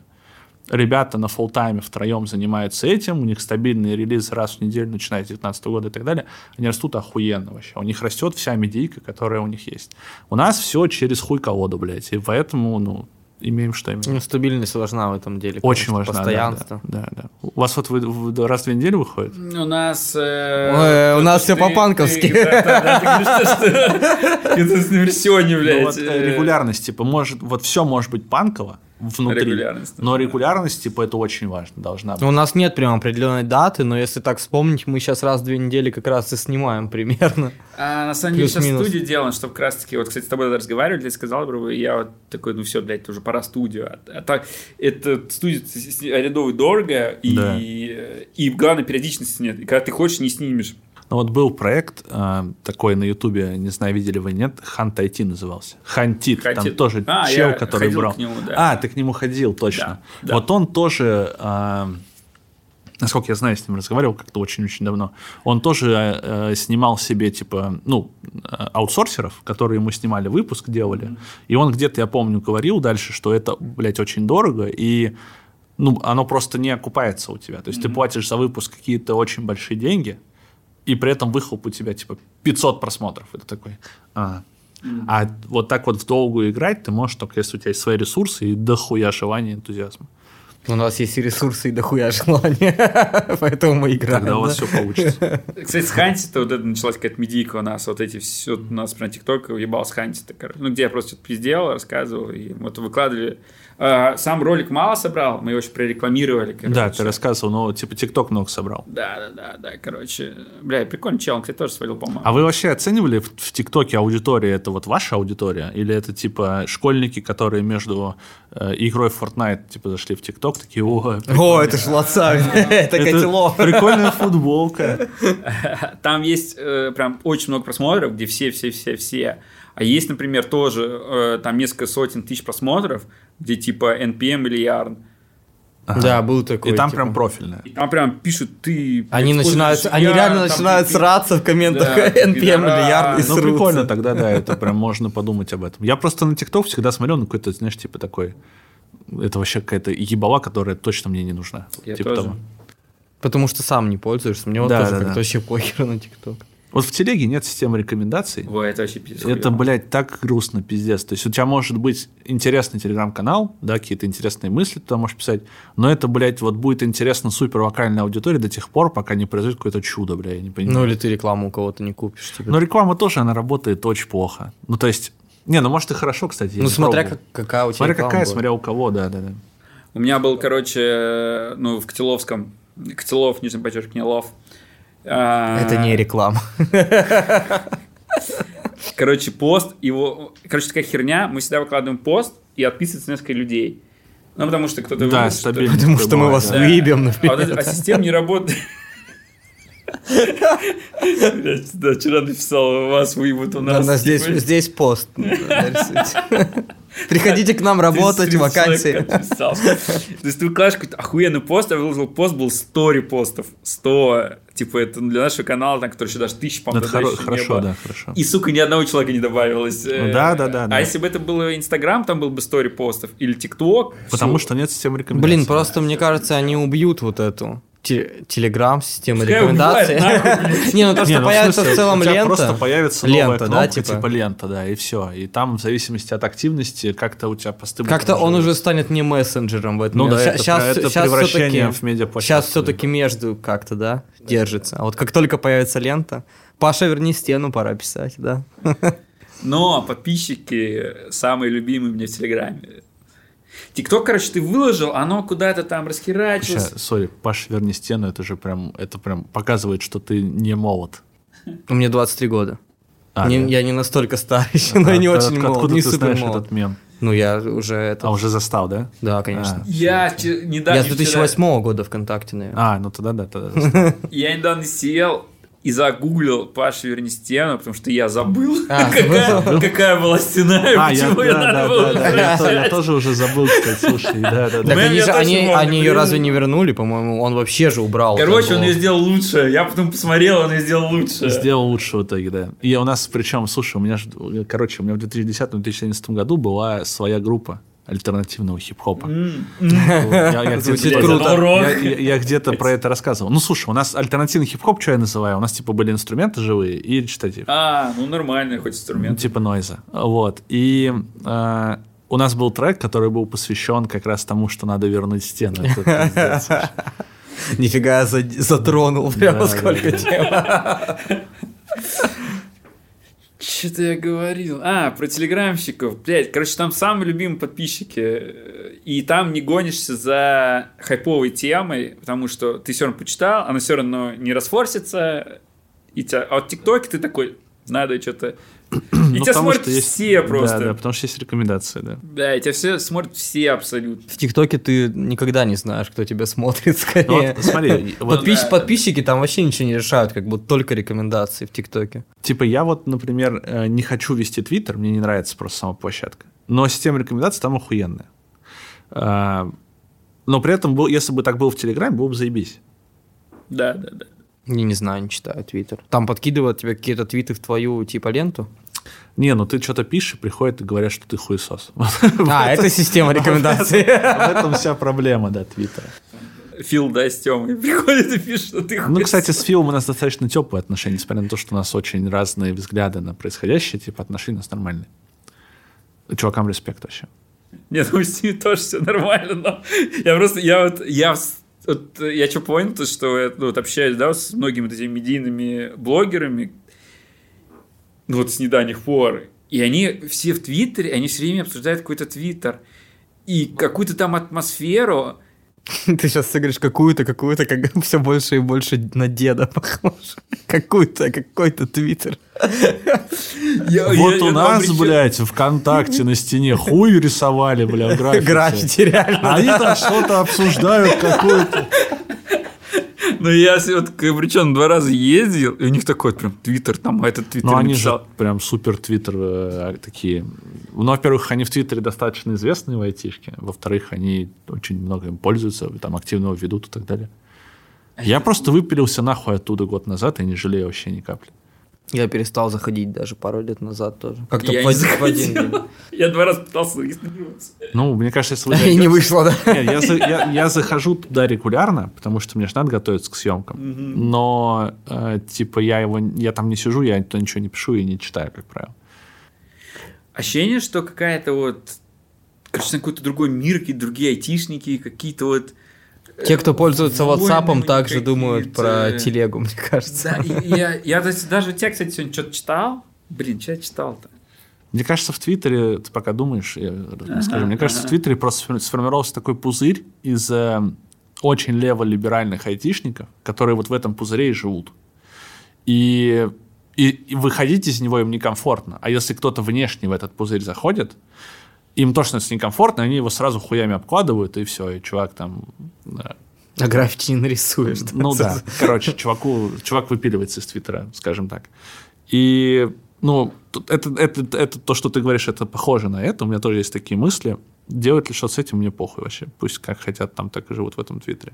ребята на фултайме втроем занимаются этим, у них стабильные релизы раз в неделю, начиная с 2019 года и так далее, они растут охуенно вообще. У них растет вся медийка, которая у них есть. У нас все через хуй колоду, блядь, и поэтому, ну, имеем что имеем. Ну, стабильность важна в этом деле. Очень конечно, важно. Постоянство. Да, да, да. У вас вот вы, вы раз в две недели выходит? У нас... э, Ой, у нас всё по-панковски. Это на версионе, Ну, блядь. вот, э, регулярность, типа, может, вот все может быть панково внутри, Регулярность. но регулярность, типа, это очень важно, должна быть. У нас нет прям определенной даты, но если так вспомнить, мы сейчас раз в две недели как раз и снимаем примерно. А на самом деле сейчас студия делана, чтобы как раз таки, вот, кстати, с тобой разговаривали, ты сказал, и я вот такой, ну все, блядь, уже пора студию. А, а так, это студия арендовывать дорого, и, Да. и главное, периодичности нет. И когда ты хочешь, не снимешь. Ну, вот был проект э, такой на Ютубе, не знаю, видели вы, нет, Hunt IT назывался. Хантит, там тоже А, чел, который брал. нему, да. А, ты к нему ходил, точно. Да, да. Вот он тоже, э, насколько я знаю, с ним разговаривал как-то очень-очень давно, он тоже э, снимал себе, типа, ну, э, аутсорсеров, которые ему снимали выпуск, делали. И он где-то, я помню, говорил дальше, что это, блядь, очень дорого, и ну, оно просто не окупается у тебя. То есть ты платишь за выпуск какие-то очень большие деньги, и при этом выхлоп у тебя типа 500 просмотров. Это такой. А, а вот так вот в долгую играть ты можешь только если у тебя есть свои ресурсы и дохуя желания энтузиазма. У нас есть и ресурсы, и дохуя желания, поэтому мы играем. Тогда у вас да. все получится. Кстати, с Ханти-то вот это началась какая-то медийка у нас, вот эти все, у нас прям ТикТок уебал с Ханти-то, короче. Ну, где я просто что-то пиздел, рассказывал, и вот выкладывали. А, сам ролик мало собрал, мы его еще прорекламировали, короче. Да, ты рассказывал, но типа ТикТок много собрал. Да, да, да, да, короче. Бля, прикольный чел, он, кстати, тоже свалил, по-моему. А вы вообще оценивали в ТикТоке аудиторию? Это вот ваша аудитория? Или это типа школьники, которые между э, игрой в Fortnite типа зашли в ТикТок, такие, о, О, это ж Лацавин, это котелов. прикольная футболка. Там есть э, прям очень много просмотров, где все-все-все-все. А есть, например, тоже э, там несколько сотен тысяч просмотров, где типа NPM или Yarn. Да, был такой. И там типа. прям профильная. И там прям пишут, ты... Они начинают, используешь они реально там начинают ты- сраться в комментах Да, NPM или. Yarn и Ну, срутся. прикольно тогда, да, это прям можно подумать об этом. Я просто на ТикТок всегда смотрел на какой-то, знаешь, типа такой... Это вообще какая-то ебала, которая точно мне не нужна. Я Типа тоже. того. Потому что сам не пользуешься. Мне вот Да, тоже да, как-то да. вообще похер на ТикТок. Вот в телеге нет системы рекомендаций. Ой, это вообще пиздец. Это, блядь, так грустно, пиздец. То есть у тебя может быть интересный телеграм-канал, да, какие-то интересные мысли туда можешь писать, но это, блядь, вот будет интересно супер вокальной аудитории до тех пор, пока не произойдет какое-то чудо, бля, я не понимаю. Ну или ты рекламу у кого-то не купишь. Типа. Но реклама тоже, она работает очень плохо. Ну, то есть, не, ну, может, и хорошо, кстати. Ну смотря как- какая у тебя Смотря какая, была. смотря у кого, да, да, да. У меня был, короче, ну, в Котеловском, Котелов, нижний подчеркивание, лов. Это не реклама. Короче, пост, его... Короче, такая херня, мы всегда выкладываем пост, и отписывается несколько людей. Ну, потому что кто-то... Да, выбрал, что- стабильно. Потому что мы вас Да. выебем, А, вот например. а система не работает. Да, вчера написал, вас выебут у нас. здесь, здесь пост. Приходите к нам работать, 30 вакансии. То есть ты выкладываешь какой-то охуенный пост, я выложил пост, был 100 репостов. 100. Типа это для нашего канала, там, который еще даже тысячи, Ну, по-моему, это хоро- еще не хорошо, было. да, хорошо. И, сука, ни одного человека не добавилось. Э, да, да, да, А да. если бы это было Инстаграм, там был бы 100 репостов. Или ТикТок. Потому всё. что нет системы рекомендаций. Блин, просто мне кажется, они убьют вот эту телеграм, систему Пускай рекомендаций. Не, ну то, Не, что ну, появится в целом лента. просто появится новая лента, кнопка, да, типа... типа. лента, да, и все. И там, в зависимости от активности, как-то у тебя посты Как-то он уже станет не мессенджером в этом. Ну да, это, превращение в медиаплощадку. Сейчас все-таки между как-то, да, держится. А вот как только появится лента, Паша, верни стену, пора писать, да. Но подписчики самые любимые мне в Телеграме. ТикТок, короче, ты выложил, оно куда-то там расхерачилось. Сори, Паш, верни стену, это же прям, это прям показывает, что ты не молод. Мне 23 года. А, Не- да. Я не настолько старый еще, но и не А, очень откуда молод, ты не знаешь супер молод. этот мем? Ну, я уже это... А, уже застал, да? Да, конечно. А. Я че- недавно... Я с 2008 года ВКонтакте, наверное. А, ну тогда да, тогда. Я недавно сел и загуглил Паша верни стену, потому что я забыл, А, какая, забыл? какая была стена и А, я, почему ее да, надо да, было да, да, я, я тоже уже забыл, кстати, слушай, да, да, да. Так Мэн они я же, они, помню, они ее разве не вернули, по-моему? Он вообще же убрал. Короче, он ее сделал лучше. Я потом посмотрел, он ее сделал лучше. Сделал лучше в итоге, да. И у нас, причем, слушай, у меня же, короче, у меня в 2010-2011 году была своя группа альтернативного хип-хопа. М, Я, я Звучит где-то- круто. Я, я- я где-то про это рассказывал. Ну, слушай, у нас альтернативный хип-хоп, что я называю? У нас, типа, были инструменты живые и речитатив. А, ну нормальный хоть Ну, инструмент. типа нойза. Вот. И э, у нас был трек, который был посвящен как раз тому, что надо вернуть стену. Нифига я за- затронул прямо сколько тем. Что-то я говорил. А, про телеграмщиков. Блять, короче, там самые любимые подписчики. э, И там не гонишься за хайповой темой, потому что ты все равно почитал, она все равно не расфорсится. И тебя... А вот ТикТоке ты такой, надо что-то... И Ну, тебя смотрят все просто. Да, да, потому что есть рекомендации, да. Да, и тебя все смотрят все абсолютно. В ТикТоке ты никогда не знаешь, кто тебя смотрит, Ну, скорее. смотри. Подписчики там вообще ничего не решают, как будто только рекомендации в ТикТоке. типа я вот, например, э, не хочу вести Твиттер, мне не нравится просто сама площадка. Но система рекомендаций там охуенная. А, Но при этом, был- если бы так было в Телеграме, было бы заебись. Да, да, да. Я не знаю, не читаю Твиттер. Там подкидывают тебе какие-то твиты в твою типа ленту. Не, ну ты что-то пишешь, и приходят и говорят, что ты хуесос. А, это система рекомендаций. В этом вся проблема, да, Твиттера. Фил, да, с Тёмой приходит и пишет, что ты Ну, хуй кстати, с Филом у нас достаточно теплые отношения, несмотря на то, что у нас очень разные взгляды на происходящее, типа отношения у нас нормальные. Чувакам респект вообще. Нет, ну с ними тоже все нормально, но я просто, я вот, я, вот, э, я что понял, то, что я ну, вот общаюсь, да, с многими вот этими медийными блогерами, ну, вот с недавних пор, и они все в Твиттере, они все время обсуждают какой-то Твиттер, и какую-то там атмосферу, Ты сейчас сыграешь какую-то, какую-то, как все больше и больше на деда похож. Какую-то, какой-то твиттер. Вот у нас, блядь, ВКонтакте на стене хуй рисовали, бля, граффити. Граффити, реально. Они там что-то обсуждают какую-то. Ну, я вот к причем два раза ездил, и у них такой прям Твиттер, там, а этот Твиттер Ну, они же прям супер твиттер э, такие. Ну, во-первых, они в Твиттере достаточно известные в айтишке. Во-вторых, они очень много им пользуются, там активно его ведут и так далее. Я просто выпилился нахуй оттуда год назад и не жалею вообще ни капли. Я перестал заходить даже пару лет назад тоже. Как-то Я в в один день. Я два раза пытался зарегистрироваться. Ну, мне кажется, если вы И не вышло, да? Нет, я, за- я- я захожу туда регулярно, потому что мне же надо готовиться к съемкам. Но, э, типа, я его, я там не сижу, я то ничего не пишу и не читаю, как правило. Ощущение, что какая-то вот... Короче, какой-то другой мир, какие-то другие айтишники, какие-то вот... Те, кто пользуется WhatsApp, также думают про телегу, мне кажется. Да, я, я даже- даже тебя, кстати, сегодня что-то читал. Блин, что я читал-то? Мне кажется, в Твиттере, ты пока думаешь, я расскажу, мне кажется, ага. в Твиттере просто сфор- сформировался такой пузырь из э, очень леволиберальных айтишников, которые вот в этом пузыре и живут. И, и, и выходить из него им некомфортно. А если кто-то внешне в этот пузырь заходит, им точно становится некомфортно, они его сразу хуями обкладывают, и все, и чувак там... да. А граффити не нарисуешь. да? Ну да, короче, чуваку, чувак выпиливается из Твиттера, скажем так. И, ну, это, это, это то, что ты говоришь, это похоже на это. У меня тоже есть такие мысли. Делать ли что-то с этим, мне похуй вообще. Пусть как хотят, там так и живут в этом Твиттере.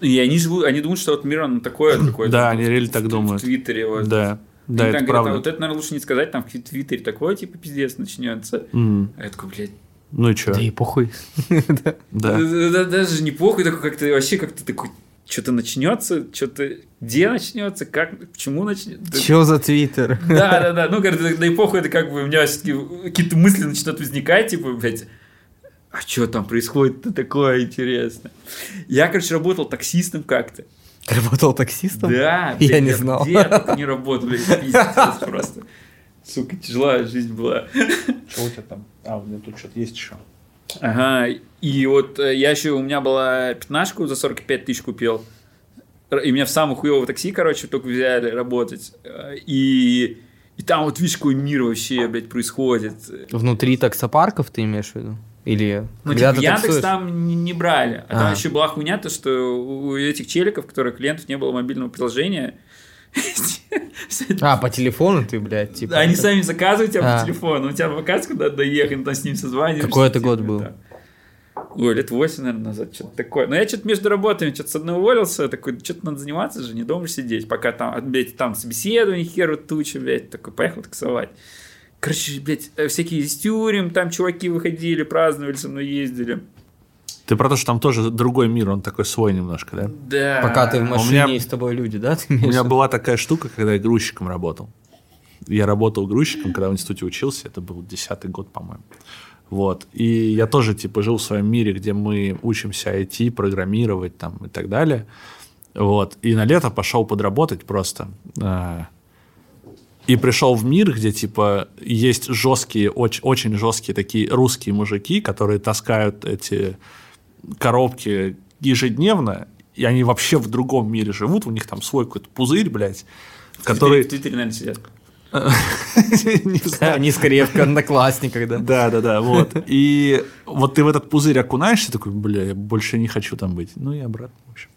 И они живут, они думают, что вот мир, он такой вот какой-то. Да, они в- реально так думают. В Твиттере вот. Да, да, это там говорят, правда. а вот это, наверное, лучше не сказать, там в Твиттере такое, типа, пиздец начнется. М, А я такой, блядь, Ну и что? Да и похуй. Да. Да, да, даже не похуй, такой как-то вообще как-то такой, что-то начнется, что-то где начнется, как, почему начнется. Чё за твиттер? Да, да, да. Ну, говорит, да, и похуй, это как бы у меня все-таки какие-то мысли начинают возникать, типа, блядь, а что там происходит-то такое интересное? Я, короче, работал таксистом как-то. Работал таксистом? Да, Я блядь, не знал. Где я только не работал, блядь, пиздец просто. Сука, тяжелая жизнь была. Что у тебя там? А, у меня тут что-то есть еще. Ага, и вот э, я еще, у меня была пятнашку за 45 тысяч купил. И меня в самое хуевое такси, короче, только взяли работать. Э, И, и там вот видишь, какой мир вообще, блядь, происходит. Внутри таксопарков ты имеешь в виду? Или Ну, типа, Яндекс таксуешь? там не, не брали. А, там А. еще была хуйня, то, что у этих челиков, которые клиентов не было мобильного приложения, А, по телефону ты, блядь, типа. они сами заказывают тебя А. по телефону, у тебя адвокат, куда доехать, там с ним созваниваешься. Какой это типа, год был? Ой, лет 8, наверное, назад, что-то такое. Но я что-то между работами, что-то с одной уволился, такой, что-то надо заниматься же, не дома сидеть, пока там, а, блядь, там собеседование херу туча, блядь, такой, поехал таксовать. Короче, блядь, э, всякие из тюрем, там чуваки выходили, праздновали, со мной ездили. Ты про то, что там тоже другой мир, он такой свой немножко, да? Да. Пока ты в у машине меня- и с тобой люди, да? Ты У меня была такая штука, когда я грузчиком работал. Я работал грузчиком, когда в институте учился, это был десятый год, по-моему. Вот. И я тоже, типа, жил в своем мире, где мы учимся IT, программировать там и так далее. Вот. И на лето пошел подработать просто. И пришел в мир, где, типа, есть жесткие, очень, очень жесткие такие русские мужики, которые таскают эти коробки ежедневно, и они вообще в другом мире живут, у них там свой какой-то пузырь, блядь, который... В Твиттере, наверное, сидят. Не знаю. Они скорее в одноклассниках, да. Да, да, да, вот. И вот ты в этот пузырь окунаешься, такой, бля, я больше не хочу там быть. Ну и обратно, в общем.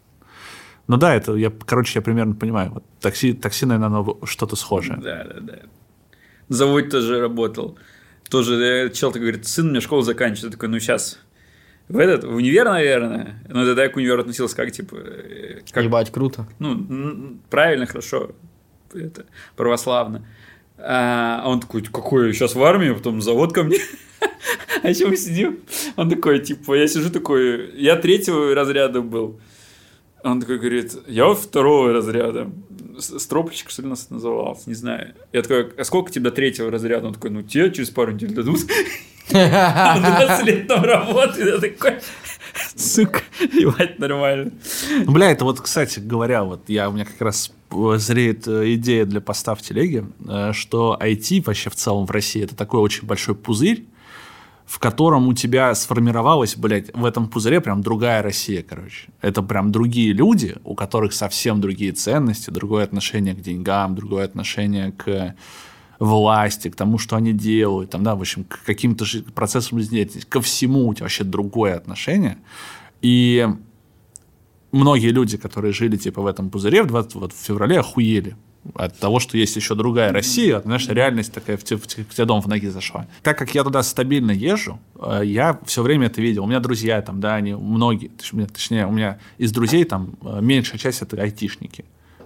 Ну да, это я, короче, я примерно понимаю. Вот такси, такси, наверное, оно что-то схожее. Да, да, да. На заводе тоже работал. Тоже э, чел такой говорит, сын у меня школу заканчивает. Я такой, ну сейчас в этот, в универ, наверное. Но тогда я к универу относился как, типа, э, как, Ебать, круто. ну, правильно, хорошо, это, православно. А он такой, какой, сейчас в армии, потом завод ко мне. А еще мы сидим, он такой, типа, я сижу такой, я третьего разряда был. Он такой говорит, я второго разряда. Стропочек, что ли, нас назывался, не знаю. Я такой, а сколько тебе до третьего разряда? Он такой, ну, тебе через пару недель дадут. Он 20 лет там работает. Я такой, сука, ебать, нормально. Бля, это вот, кстати говоря, вот я, у меня как раз зреет э, идея для поста в телеге, э, что IT вообще в целом в России это такой очень большой пузырь, в котором у тебя сформировалась, блядь, в этом пузыре прям другая Россия, короче. Это прям другие люди, у которых совсем другие ценности, другое отношение к деньгам, другое отношение к власти, к тому, что они делают, там, да, в общем, к каким-то процессам жизнедеятельности, ко всему у тебя вообще другое отношение. И многие люди, которые жили типа в этом пузыре в 20, вот, в феврале, охуели от того, что есть еще другая Россия, знаешь, реальность такая в, те- в, дом в ноги зашла. Так как я туда стабильно езжу, э, я все время это видел. У меня друзья там, да, они многие, точнее, у меня из друзей там э, меньшая часть это айтишники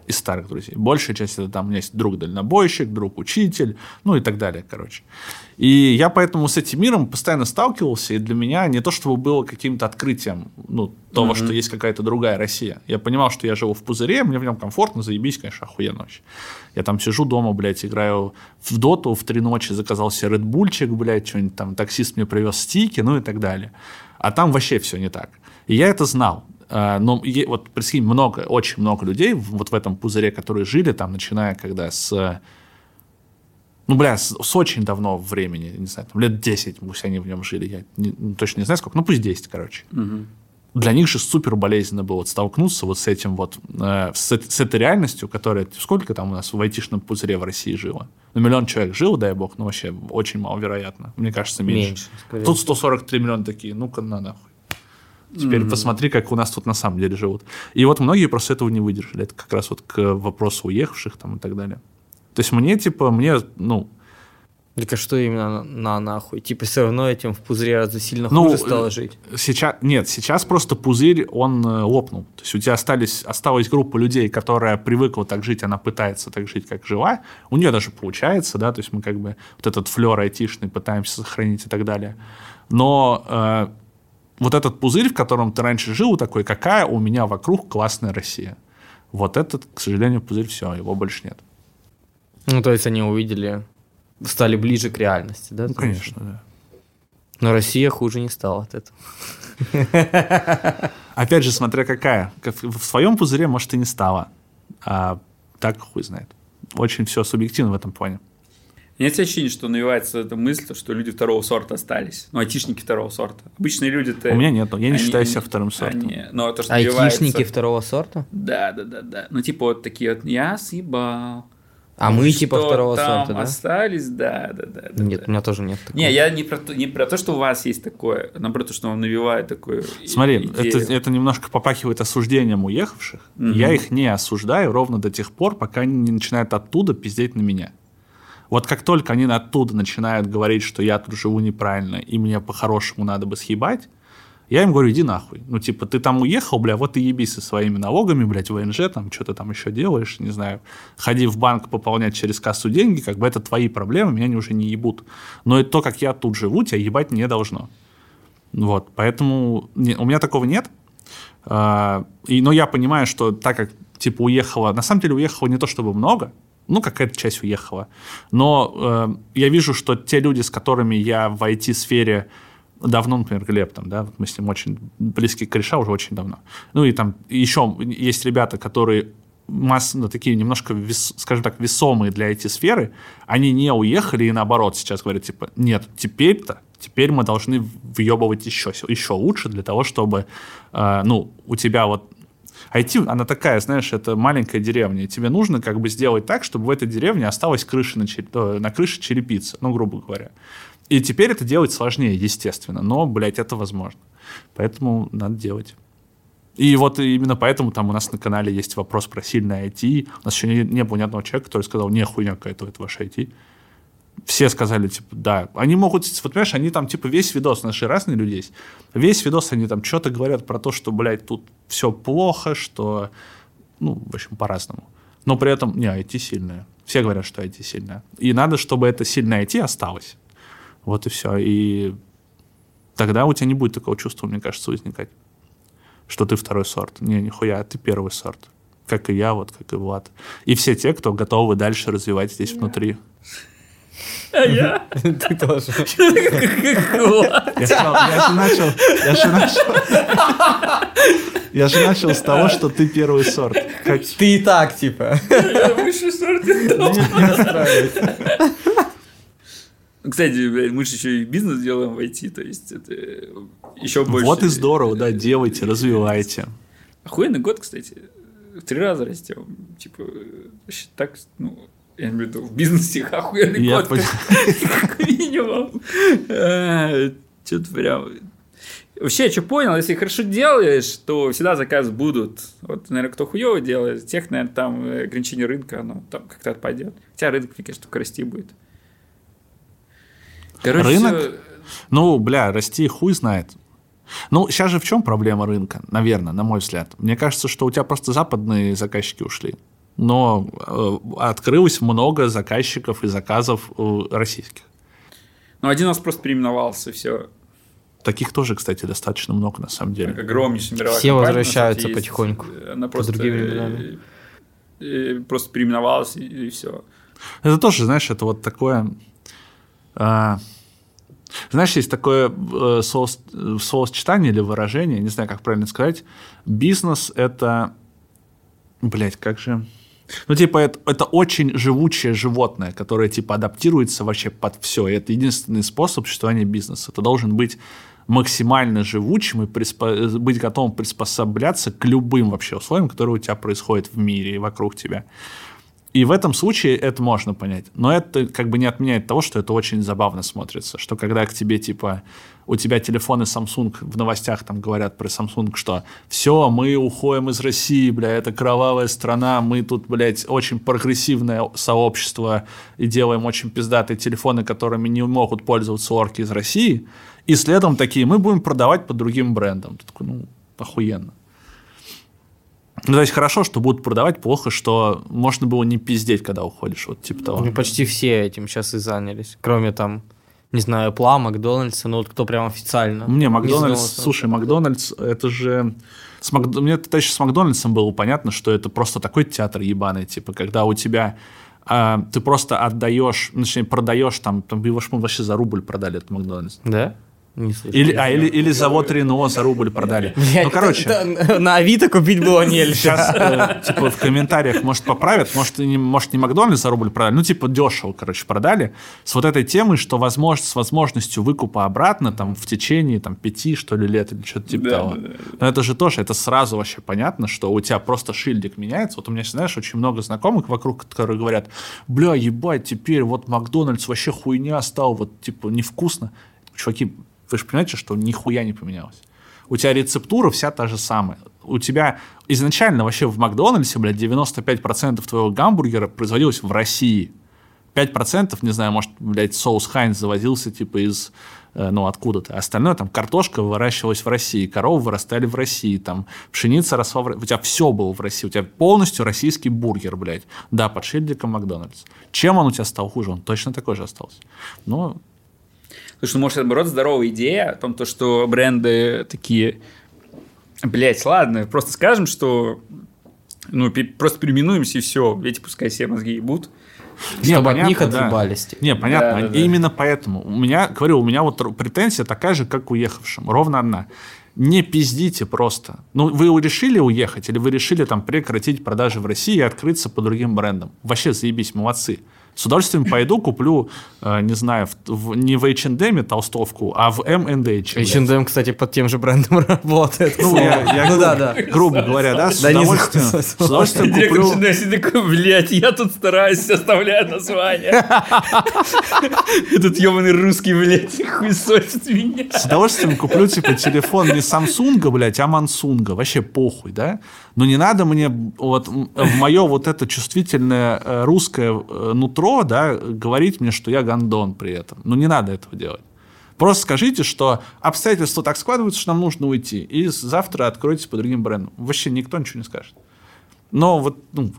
из старых друзей. Большая часть это там у меня есть друг-дальнобойщик, друг-учитель, ну и так далее, короче. И я поэтому с этим миром постоянно сталкивался, и для меня не то чтобы было каким-то открытием, ну, того, что есть какая-то другая Россия. Я понимал, что я живу в пузыре, мне в нем комфортно, заебись, конечно, охуенно вообще. Я там сижу дома, блядь, играю в доту в три ночи, заказал себе редбульчик, блядь, что-нибудь там, таксист мне привез стики, ну и так далее. А там вообще все не так. И я это знал. А, Но вот прикинь, много, очень много людей вот в этом пузыре, которые жили там, начиная когда с ну, бля, с, с очень давно времени, не знаю, там, лет 10 пусть они в нем жили, я не- ну, точно не знаю сколько, ну пусть 10, короче. Для них же супер болезненно было вот столкнуться вот с этим вот, э, с, с этой реальностью, которая, сколько там у нас в айтишном пузыре в России жило? Ну, миллион человек жило, дай бог, но вообще очень маловероятно. Мне кажется, меньше. Меньше. Тут 143 миллиона такие, ну-ка на нахуй. Теперь посмотри, как у нас тут на самом деле живут. И вот многие просто этого не выдержали. Это как раз вот к вопросу уехавших там и так далее. То есть мне, типа, мне, ну, Так а что именно на, на нахуй? Типа все равно этим в пузыре разве сильно Ну, хуже стало э, жить? сейчас, нет, сейчас просто пузырь, он э, лопнул. То есть у тебя остались, осталась группа людей, которая привыкла так жить, она пытается так жить, как жила. У нее даже получается, да, то есть мы как бы вот этот флер айтишный пытаемся сохранить и так далее. Но э, вот этот пузырь, в котором ты раньше жил, такой, какая у меня вокруг классная Россия. Вот этот, к сожалению, пузырь, все, его больше нет. Ну, то есть они увидели, стали ближе к реальности, да? Ну, конечно, да. Но Россия хуже не стала от этого. Опять же, смотря какая. Как В своем пузыре, может, и не стало. А так хуй знает. Очень все субъективно в этом плане. Нет ощущения, что навивается эта мысль, что люди второго сорта остались. Ну, айтишники второго сорта. Обычные люди-то... У меня нет, я не они- считаю себя вторым сортом. они- но то, что Айтишники навивается- второго сорта? Да, да, да, да. Ну, типа вот такие вот, я съебал. А мы Что типа второго там сорта, да? остались, да, да, да. да, Нет, да. у меня тоже нет такого. Не, я не про, то, не про то, что у вас есть такое, а наоборот, то, что вам навевает такую и- Смотри, идею. это, это немножко попахивает осуждением уехавших. Я их не осуждаю ровно до тех пор, пока они не начинают оттуда пиздеть на меня. Вот как только они оттуда начинают говорить, что я тут живу неправильно, и мне по-хорошему надо бы съебать, я им говорю, иди нахуй. Ну, типа, ты там уехал, бля, вот и ебись со своими налогами, блядь, ВНЖ, там, что ты там еще делаешь, не знаю. Ходи в банк пополнять через кассу деньги, как бы это твои проблемы, меня они уже не ебут. Но и то, как я тут живу, тебя ебать не должно. Вот, поэтому не- у меня такого нет. А, и, но я понимаю, что так как, типа, уехало... На самом деле, уехало не то чтобы много, ну, какая-то часть уехала. Но э, я вижу, что те люди, с которыми я в IT-сфере давно, например, Глеб, там, да, мы с ним очень близкие кореша уже очень давно. Ну и там еще есть ребята, которые масс, ну, такие немножко, вес, скажем так, весомые для IT-сферы, они не уехали и наоборот сейчас говорят, типа, нет, теперь-то, теперь мы должны въебывать еще, еще лучше для того, чтобы, э, ну, у тебя вот IT, она такая, знаешь, это маленькая деревня, тебе нужно как бы сделать так, чтобы в этой деревне осталась крыша на, чер... Э, на крыше черепица, ну, грубо говоря. И теперь это делать сложнее, естественно, но, блядь, это возможно. Поэтому надо делать. И вот именно поэтому там у нас на канале есть вопрос про сильное IT. У нас еще не, не было ни одного человека, который сказал, не, хуйня какая-то это ваше IT. Все сказали, типа, да. Они могут, вот понимаешь, они там, типа, весь видос, наши разные люди есть, весь видос они там что-то говорят про то, что, блядь, тут все плохо, что, ну, в общем, по-разному. Но при этом, не, IT сильная. Все говорят, что IT сильная. И надо, чтобы это сильное IT осталось. Вот и все. И тогда у тебя не будет такого чувства, мне кажется, возникать, что ты второй сорт. Не, нихуя, ты первый сорт. Как и я, вот как и Влад. И все те, кто готовы дальше развивать здесь внутри. А я? Ты тоже. Я же начал, я же начал, я же начал с того, что ты первый сорт. Как... Ты и так, типа. Я высший сорт. Расстраивайся. Кстати, блядь, мы же еще и бизнес делаем в IT, то есть это еще больше. Вот и здорово, да, делайте, развивайте. Охуенный год, кстати. В три раза растем. Типа, вообще так, ну, я имею в виду, в бизнесе охуенный Я год, как, как минимум. А, Что-то прям... Вообще, я что понял, если хорошо делаешь, то всегда заказы будут. Вот, наверное, кто хуево делает, тех, наверное, там э, ограничение рынка, оно там как-то отпадет. Хотя рынок, мне кажется, только расти будет. Короче, Рынок? всё- Ну, бля, расти хуй знает. Ну, сейчас же в чем проблема рынка, наверное, на мой взгляд? Мне кажется, что у тебя просто западные заказчики ушли. Но э, открылось много заказчиков и заказов э, российских. Ну, один у нас просто переименовался, все. Таких тоже, кстати, достаточно много, на самом деле. Огромнейшая мировая Все компания, возвращаются есть. потихоньку. Она просто, другим э, э, просто переименовалась и, все. Это тоже, знаешь, это вот такое... а, знаешь, есть такое э, э, словосочетание или выражение, не знаю, как правильно сказать. Бизнес — это... Блять, как же... Ну, типа, это, это очень живучее животное, которое, типа, адаптируется вообще под все. И это единственный способ существования бизнеса. Ты должен быть максимально живучим и приспо- быть готовым приспосабляться к любым вообще условиям, которые у тебя происходят в мире и вокруг тебя. И в этом случае это можно понять. Но это как бы не отменяет того, что это очень забавно смотрится. Что когда к тебе, типа, у тебя телефоны Samsung в новостях там говорят про Samsung, что все, мы уходим из России, бля, это кровавая страна, мы тут, блядь, очень прогрессивное сообщество и делаем очень пиздатые телефоны, которыми не могут пользоваться орки из России. И следом такие, мы будем продавать по другим брендам. Ты такой, ну, охуенно. Ну, то есть хорошо, что будут продавать, плохо, что можно было не пиздеть, когда уходишь, вот типа того. Ну, почти все этим сейчас и занялись. Кроме там, не знаю, Пла, Макдональдса, ну вот кто прям официально. Мне Не Макдональдс, задумывался. слушай, Макдональдс, это же... С Мак- Мне еще с Макдональдсом было понятно, что это просто такой театр ебаный, типа, когда у тебя а, ты просто отдаешь, ну, точнее, продаешь там, там его вообще за рубль продали этот Макдональдс. Да? Не слышал. Или, а, или, или завод Рено за рубль продали. Блядь, ну, короче, это- на Авито купить было нельзя. Сейчас, э, типа, в комментариях, может, поправят, может, не, может, не Макдональдс за рубль продали, ну, типа, дешево, короче, продали, с вот этой темой, что возможно, с возможностью выкупа обратно, там, в течение, там, пяти, что ли, лет или что-то типа Да, того. да, да. Но это же тоже, это сразу вообще понятно, что у тебя просто шильдик меняется. Вот у меня, знаешь, очень много знакомых вокруг, которые говорят, бля, ебать, теперь вот Макдональдс вообще хуйня стал, вот, типа, невкусно. Чуваки, вы же понимаете, что нихуя не поменялось. У тебя рецептура вся та же самая. У тебя изначально вообще в Макдональдсе, блядь, 95% твоего гамбургера производилось в России. 5%, не знаю, может, блядь, соус Хайнс завозился, типа, из, э, ну, откуда-то. Остальное, там, картошка выращивалась в России, коровы вырастали в России, там, пшеница росла в России. У тебя все было в России. У тебя полностью российский бургер, блядь. Да, под шильдиком Макдональдс. Чем он у тебя стал хуже? Он точно такой же остался. Ну, Слушай, ну, может, наоборот, здоровая идея о том, то, что бренды такие... Блять, ладно, просто скажем, что Ну, просто переименуемся и все. Эти пускай себе мозги ебут. Не, Чтобы от понятно, них да. отрубались. типа. Не, понятно. Да, да, И да. Именно поэтому. У меня, говорю, у меня вот претензия такая же, как к уехавшим. Ровно одна. Не пиздите просто. Ну, вы решили уехать или вы решили там прекратить продажи в России и открыться по другим брендам? Вообще заебись, молодцы. С удовольствием пойду, куплю, э, не знаю, в- в- не в H&M толстовку, а в M&H. H&M, кстати, под тем же брендом работает. Ну, я, я ну да, да. грубо говоря, да, с Да удовольствием, с удовольствием Директор куплю... Шинеси такой, блядь, я тут стараюсь, оставляю название. Этот ебаный русский, блядь, хуесосит меня. С удовольствием куплю, типа, телефон не Samsung, блядь, а Мансунга. Вообще похуй, да? Но не надо мне вот в мое вот это чувствительное э, русское э, нутро, да, говорить мне, что я гандон при этом. Ну, не надо этого делать. Просто скажите, что обстоятельства так складываются, что нам нужно уйти. И завтра откройтесь по другим брендам. Вообще никто ничего не скажет. Но вот, ну,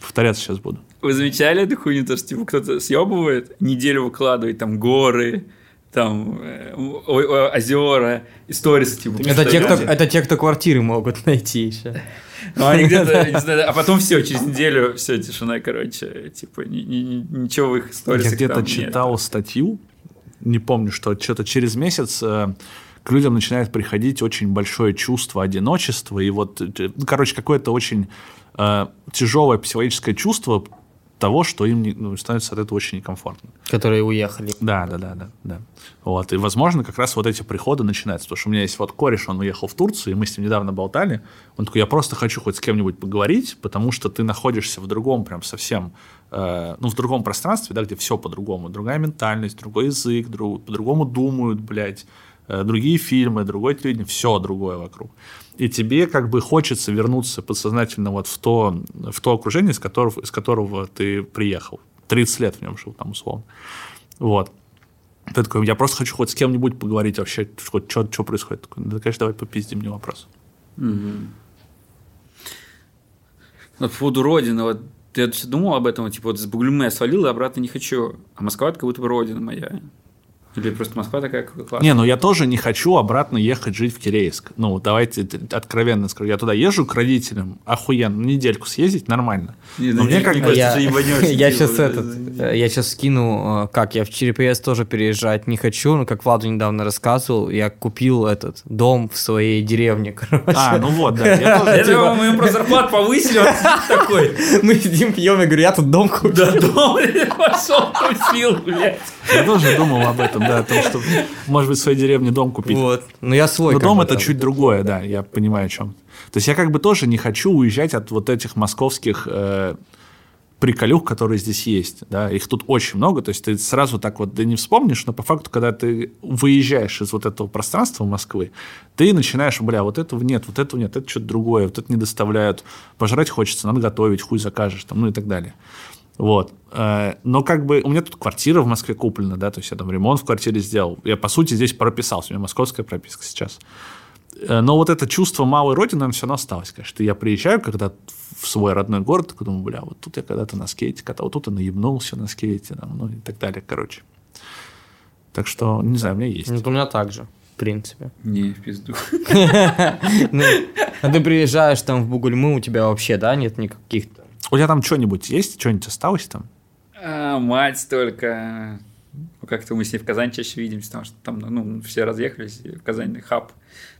повторяться сейчас буду. Вы замечали эту хуйню, то, что типа, кто-то съебывает, неделю выкладывает там горы, там э, озера, историсы, типа. Это те, кто, это те, кто квартиры могут найти еще. Ну, они где-то, не знаю, а потом все, через неделю все, тишина, короче, типа, ни- ни- ни- ничего в их сторисах Я где-то там нет. читал статью, не помню, что что-то через месяц э, к людям начинает приходить очень большое чувство одиночества, и вот, э, ну, короче, какое-то очень э, тяжелое психологическое чувство того, что им не- ну, становится от этого очень некомфортно. Которые уехали. Да, да, да, да, да. Вот, и, возможно, как раз вот эти приходы начинаются, потому что у меня есть вот кореш, он уехал в Турцию, и мы с ним недавно болтали, он такой, я просто хочу хоть с кем-нибудь поговорить, потому что ты находишься в другом прям совсем, э, ну, в другом пространстве, да, где все по-другому, другая ментальность, другой язык, друг- по-другому думают, блядь, э, другие фильмы, другое телевидение, все другое вокруг. И тебе как бы хочется вернуться подсознательно вот в то, в то окружение, из которого, из которого ты приехал. 30 лет в нем жил там условно. Вот. Ты такой, я просто хочу хоть с кем-нибудь поговорить вообще, хоть что, что происходит. Такой, да, конечно, давай попиздим, не вопрос. Вот по поводу Родины, вот всё думал об этом, типа, вот с Бугульмы я свалил, и обратно не хочу. А Москва это как будто бы Родина моя. Или просто Москва такая классная. Не, ну я тоже не хочу обратно ехать жить в Кирейск. Ну, давайте откровенно скажу. Я туда езжу к родителям, охуенно, недельку съездить нормально. Не, Но ну, мне как Я, кажется, я типа, сейчас да, этот, да, э, я сейчас скину, э, как я в Череповец тоже переезжать не хочу, но как Владу недавно рассказывал, я купил этот дом в своей деревне, короче. А, ну вот, да. Я тоже, Это мы ему про зарплату повысили, он такой, Мы сидим, пьем, я говорю, я тут дом купил. да дом пошел, купил, блядь. я тоже думал об этом, да, о том, что, может быть, в своей деревне дом купить. Вот. Но я свой. Но дом это чуть другое, да, я понимаю, о чем. То есть я как бы тоже не хочу уезжать от вот этих московских э, приколюх, которые здесь есть, да, их тут очень много, то есть ты сразу так вот да не вспомнишь, но по факту, когда ты выезжаешь из вот этого пространства Москвы, ты начинаешь, бля, вот этого нет, вот этого нет, это что-то другое, вот это не доставляют, пожрать хочется, надо готовить, хуй закажешь, там, ну и так далее. Вот. Э, Но как бы у меня тут квартира в Москве куплена, да, то есть я там ремонт в квартире сделал. Я, по сути, здесь прописался, у меня московская прописка сейчас. Э, Но вот это чувство малой родины, оно все равно осталось, конечно. Я приезжаю, когда в свой родной город, такой думаю, бля, вот тут я когда-то на скейте катал, вот тут я наебнулся на скейте, там, ну и так далее, короче. Так что, не знаю, у меня есть. Ну, у меня так же, в принципе. Не, в пизду. Ну, а ты приезжаешь там в Бугульму, у тебя вообще, да, нет никаких У тебя там что-нибудь есть? Что-нибудь осталось там? А, мать только. Ну, как-то мы с ней в Казани чаще видимся, потому что там, ну, все разъехались, и в Казани хаб,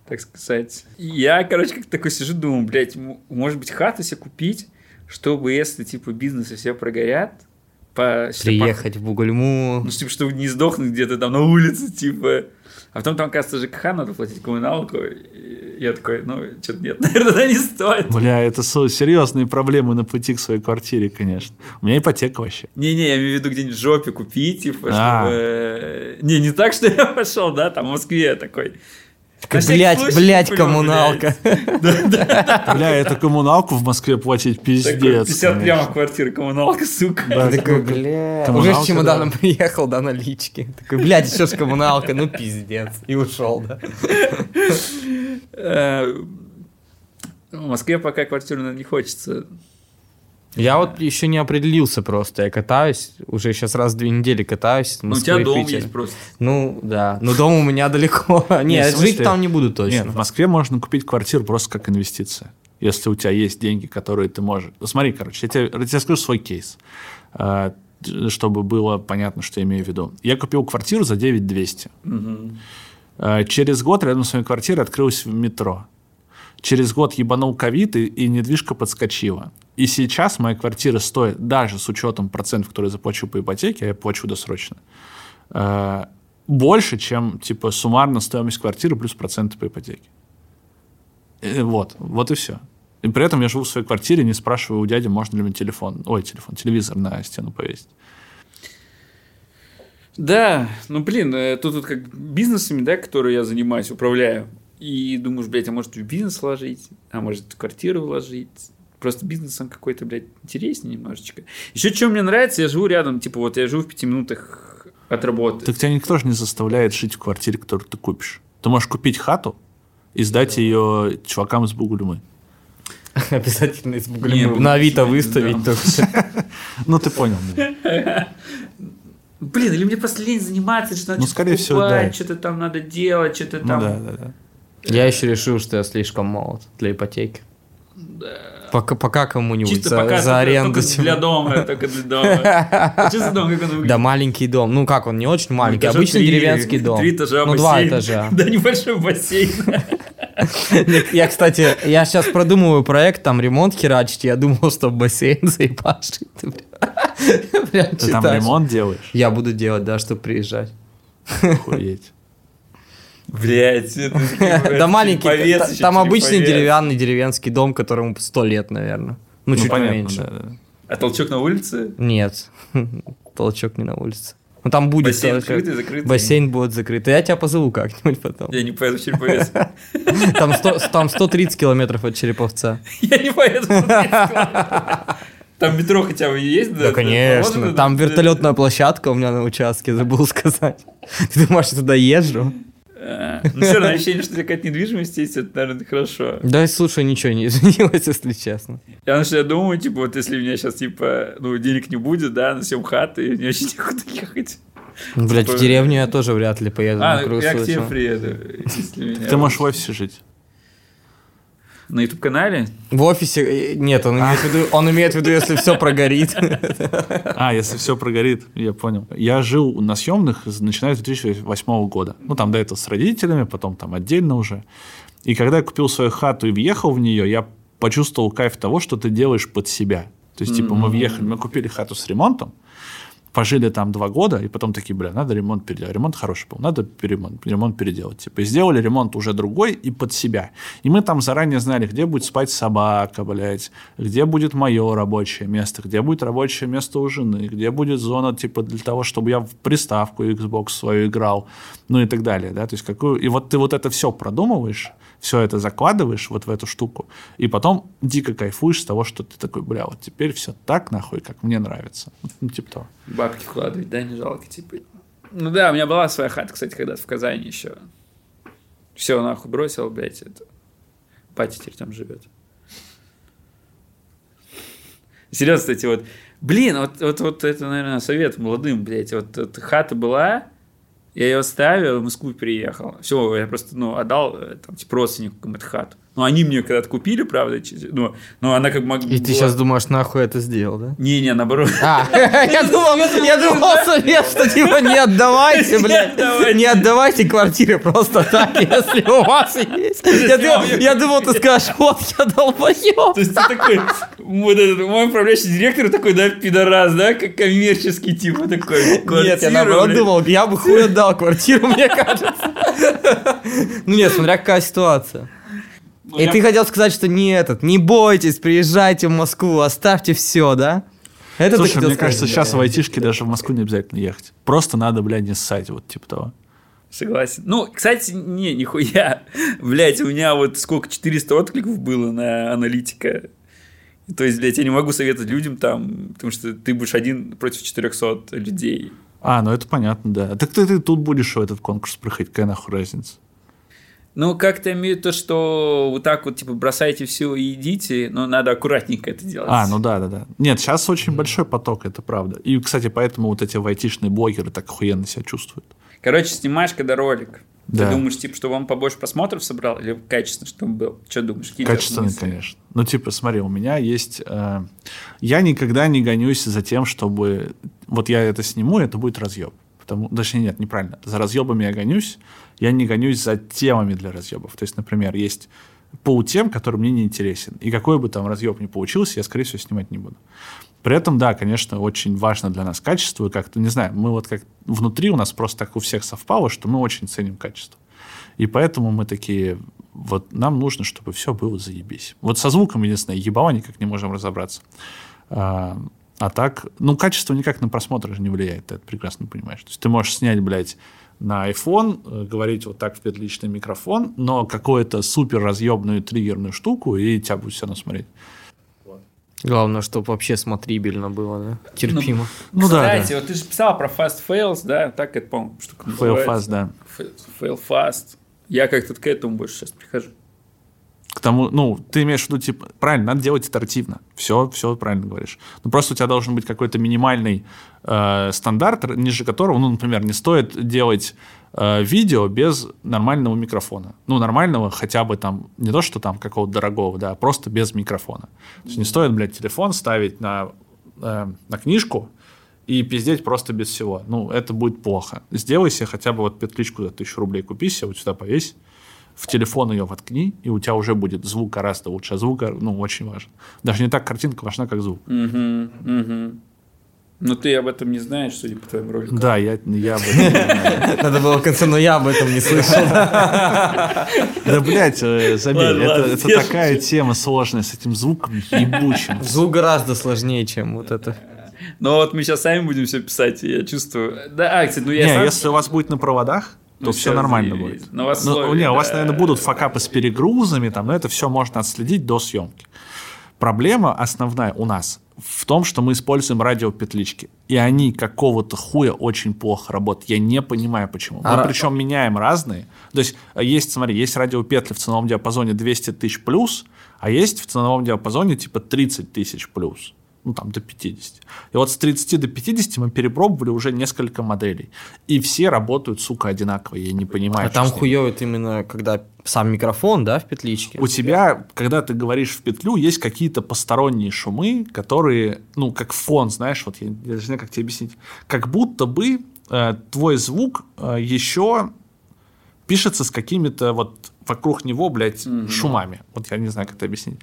так сказать. И Я, короче, как такой сижу, думаю, блядь, может быть, хату себе купить, чтобы, если, типа, бизнесы все прогорят, по... приехать в Бугульму. Ну, типа, чтобы не сдохнуть где-то там на улице, типа. А потом там, оказывается, ЖКХ надо платить коммуналку. И я такой, ну, что-то нет, наверное, да не стоит. Бля, это серьезные проблемы на пути к своей квартире, конечно. У меня ипотека вообще. Не-не, я имею в виду где-нибудь в жопе купить, типа, А. чтобы... Не, не так, что я пошел, да, там в Москве такой. Блять, случай блять, коммуналка. Бля, это коммуналку в Москве платить блядь. Пиздец. 50 конечно. прямо квартира, коммуналка, сука. Да, такой, такой, бля. коммуналка, Уже с чемоданом да. приехал, да, налички. Такой, блядь, еще с коммуналка, ну пиздец. И ушел, да. Э, В Москве пока квартиру наверное, не хочется. Я вот еще не определился просто. Я катаюсь, уже сейчас раз в две недели катаюсь. Ну, у тебя дом есть просто. Ну, да. Но дом у меня далеко. Нет, жить там не буду Нет, точно. в Москве можно купить квартиру просто как инвестиция. Если у тебя есть деньги, которые ты можешь... Смотри, короче, я тебе, я тебе скажу свой кейс, э, чтобы было понятно, что я имею в виду. Я купил квартиру за 9200. Э, Через год рядом с моей квартирой открылось метро. Через год ебанул ковид, и, и недвижка подскочила. И сейчас моя квартира стоит, даже с учетом процентов, которые заплачу по ипотеке, а я плачу досрочно, э, больше, чем, типа, суммарно стоимость квартиры плюс проценты по ипотеке. Э, Вот, вот и все. И при этом я живу в своей квартире, не спрашиваю у дяди, можно ли мне телефон, ой, телефон, телевизор на стену повесить. Да, ну блин, э, тут вот как бизнесами, да, которые я занимаюсь, управляю. И думаешь, блядь, а может в бизнес вложить, а может в квартиру вложить. Просто бизнес он какой-то, блядь, интереснее немножечко. Еще что мне нравится, я живу рядом, типа вот я живу в пяти минутах от работы. Так тебя никто же не заставляет жить в квартире, которую ты купишь. Ты можешь купить хату и сдать ее чувакам из Бугулюмы. Обязательно из Не, Бугулима на Авито да. выставить. только. Ну, ты понял. Блин, или мне просто лень заниматься, что надо Ну, что-то всего, покупать, да. что-то там надо делать, что-то Ну, там. да, да, да. Я еще решил, что я слишком молод для ипотеки. Пока, пока кому-нибудь Чисто за, пока за аренду. только для дома, только для дома. За дом, как он выглядит? Да, маленький дом. Ну как, он не очень маленький, Этажа обычный деревенский дом. Три этажа, ну, два этажа. Да, небольшой бассейн. Я, кстати, я сейчас продумываю проект, там ремонт херачить, я думал, что бассейн заебашить. Прям Ты там ремонт делаешь? Я буду делать, да, чтобы приезжать. Охуеть. Блять, это Да маленький, там обычный деревянный деревенский дом, которому сто лет, наверное. Ну, чуть понятно, меньше. да, да. А толчок на улице? Нет, толчок не на улице. Ну там будет Бассейн толчок. открытый, закрытый? Бассейн будет закрытый. Я тебя позову как-нибудь потом. Я не поеду в Череповец. Там, 100 там 130 километров от Череповца. Я не поеду. Там метро хотя бы есть? Да, конечно. Положено? Там вертолетная площадка у меня на участке, забыл сказать. Ты думаешь, я туда езжу? А, Ну, все равно ощущение, что у тебя какая-то недвижимость есть, это, наверное, хорошо. Да, слушай, ничего не изменилось, если честно. Я, я думаю, типа, вот если у меня сейчас, типа, ну, денег не будет, да, на съем хаты, и мне очень некуда ехать. Блять, в Типа- деревню я тоже вряд ли поеду А, на я к тебе приеду. Ты можешь в офисе жить. На YouTube-канале? В офисе... э, Нет, он имеет в виду, он имеет в виду, если все прогорит. А, если все прогорит, я понял. Я жил на съемных, начиная с 2008 года. Ну, там до этого с родителями, потом там отдельно уже. И когда я купил свою хату и въехал в нее, я почувствовал кайф того, что ты делаешь под себя. То есть, типа, мы въехали, мы купили хату с ремонтом, пожили там два года, и потом такие, бля, надо ремонт переделать. Ремонт хороший был, надо ремонт, ремонт переделать. Типа, и сделали ремонт уже другой и под себя. И мы там заранее знали, где будет спать собака, блядь, где будет мое рабочее место, где будет рабочее место у жены, где будет зона, типа, для того, чтобы я в приставку Xbox свою играл, ну и так далее, да, то есть какую... И вот ты вот это все продумываешь, все это закладываешь вот в эту штуку, и потом дико кайфуешь с того, что ты такой, бля, вот теперь все так нахуй, как мне нравится. Ну, типа того. Бабки вкладывать, да, не жалко, типа. Ну да, у меня была своя хата, кстати, когда-то в Казани еще. Все, нахуй бросил, блядь, это. Пати теперь там живет. Серьезно, кстати, вот. Блин, вот, вот, вот это, наверное, совет молодым, блядь. Вот, вот хата была, я ее оставил, в Москву переехал. Все, я просто, ну, отдал, э, там, типа, родственникам эту хату. Ну, они мне когда-то купили, правда, ну, но она как могла... И ты сейчас думаешь, нахуй это сделал, да? Не-не, наоборот. А, я думал, я думал совет, что типа не отдавайте, блядь, не отдавайте квартиры просто так, если у вас есть. Я думал, ты скажешь, вот я долбоёб. То есть ты такой, мой управляющий директор такой, да, пидорас, да, как коммерческий типа такой. Нет, я наоборот думал, я бы хуй отдал квартиру, мне кажется. Ну нет, смотря какая ситуация. Ну, И я- ты хотел сказать, что не этот, не бойтесь, приезжайте в Москву, оставьте все, да? Это Слушай, мне сказать? кажется, сейчас в айтишке даже в Москву не обязательно ехать. Просто надо, блядь, не ссать, вот типа того. Согласен. Ну, кстати, не, нихуя. Блять, у меня вот сколько, 400 откликов было на аналитика. То есть, блядь, я не могу советовать людям там, потому что ты будешь один против 400 людей. А, ну это понятно, да. Так ты, ты тут будешь в этот конкурс проходить, какая нахуй разница? Ну, как-то имею то, что вот так вот, типа, бросайте все и идите, но надо аккуратненько это делать. А, ну да, да, да. Нет, сейчас очень большой поток, это правда. И, кстати, поэтому вот эти айтишные блогеры так охуенно себя чувствуют. Короче, снимаешь, когда ролик. Да. Ты думаешь, типа, чтобы он побольше просмотров собрал или качественно, чтобы был? Что думаешь? Какие Качественно, конечно. Ну, типа, смотри, у меня есть... э, я никогда не гонюсь за тем, чтобы... Вот я это сниму, это будет разъеб. Потому... Точнее, нет, неправильно. За разъебами я гонюсь, я не гонюсь за темами для разъебов. То есть, например, есть пол тем, который мне не интересен. И какой бы там разъеб ни получился, я, скорее всего, снимать не буду. При этом, да, конечно, очень важно для нас качество. И как-то, не знаю, мы вот как внутри у нас просто так у всех совпало, что мы очень ценим качество. И поэтому мы такие, вот нам нужно, чтобы все было заебись. Вот со звуком, единственное, ебало никак не можем разобраться. А, так, ну, качество никак на просмотр же не влияет, ты это прекрасно понимаешь. То есть ты можешь снять, блядь, на iPhone, э, говорить вот так в петличный микрофон, но какую-то супер разъебную триггерную штуку, и тебя будет все равно смотреть. Главное, чтобы вообще смотрибельно было, да? Терпимо. Ну да, Кстати, вот ты же писал про fast fails, да? Так это, по-моему, штука Fail называется. fast, да. Fail, fail fast. Я как-то к этому больше сейчас прихожу. К тому, ну, ты имеешь в виду, типа, правильно, надо делать итеративно. Все, все правильно говоришь. Ну, просто у тебя должен быть какой-то минимальный э, стандарт, ниже которого, ну, например, не стоит делать э, видео без нормального микрофона. Ну, нормального хотя бы там, не то, что там какого-то дорогого, да, а просто без микрофона. То есть не стоит, блядь, телефон ставить на, э, на книжку и пиздеть просто без всего. Ну, это будет плохо. Сделай себе хотя бы вот петличку за тысячу рублей купи себе, вот сюда повесь, в телефон ее воткни, и у тебя уже будет звук гораздо лучше. А звук, ну, очень важен. Даже не так картинка важна, как звук. Угу, угу. Ну, ты об этом не знаешь, судя по твоим роликам. Да, я, я об этом не знаю. Надо было в конце, но я об этом не слышал. Да, блядь, э, заметь, это, такая тема сложная с этим звуком ебучим. Звук гораздо сложнее, чем вот это. Но вот мы сейчас сами будем все писать, я чувствую... Да, а, кстати, ну я Не, сам... если у вас будет на проводах, то Ну, все всё, нормально заебись. будет. Но у вас Ну, не, у вас, да. наверное, будут факапы с перегрузами, там, но это все можно отследить до съемки. Проблема основная у нас в том, что мы используем радиопетлички. И они какого-то хуя очень плохо работают. Я не понимаю, почему. Мы А причем меняем разные. То есть, э, есть, смотри, есть радиопетли в ценовом диапазоне 200 тысяч плюс, а есть в ценовом диапазоне типа 30 тысяч плюс. Ну, там, до 50. И вот с 30 до 50 мы перепробовали уже несколько моделей. И все работают, сука, одинаково. Я не понимаю, А там хуёвит именно, когда сам микрофон, да, в петличке? У тебя, когда ты говоришь в петлю, есть какие-то посторонние шумы, которые, ну, как фон, знаешь, вот я, я даже не знаю, как тебе объяснить. Как будто бы э, твой звук э, еще пишется с какими-то вот вокруг него, блядь, шумами. Вот я не знаю, как это объяснить.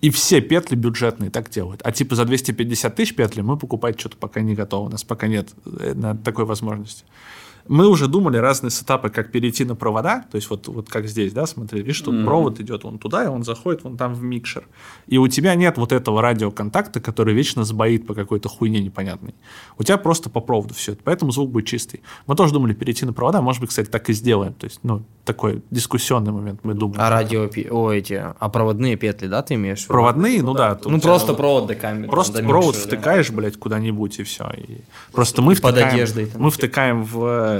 И все петли бюджетные так делают. А типа за 250 тысяч петли мы покупать что-то пока не готовы. У нас пока нет э, такой возможности. Мы уже думали разные сетапы, как перейти на провода, то есть вот, вот как здесь, да, смотри, видишь, тут провод идет вон туда, и он заходит вон там в микшер. И у тебя нет вот этого радиоконтакта, который вечно сбоит по какой-то хуйне непонятной. У тебя просто по проводу все это, поэтому звук будет чистый. Мы тоже думали перейти на провода, может быть, кстати, так и сделаем. То есть, ну, такой дискуссионный момент мы думаем. А радио, о, эти, а проводные петли, да, ты имеешь? Проводные, ну да. тут Ну, просто провод до камеры. Просто до провод микшера, да. втыкаешь, блядь, куда-нибудь и все. И просто мы Под втыкаем, одеждой там. мы втыкаем в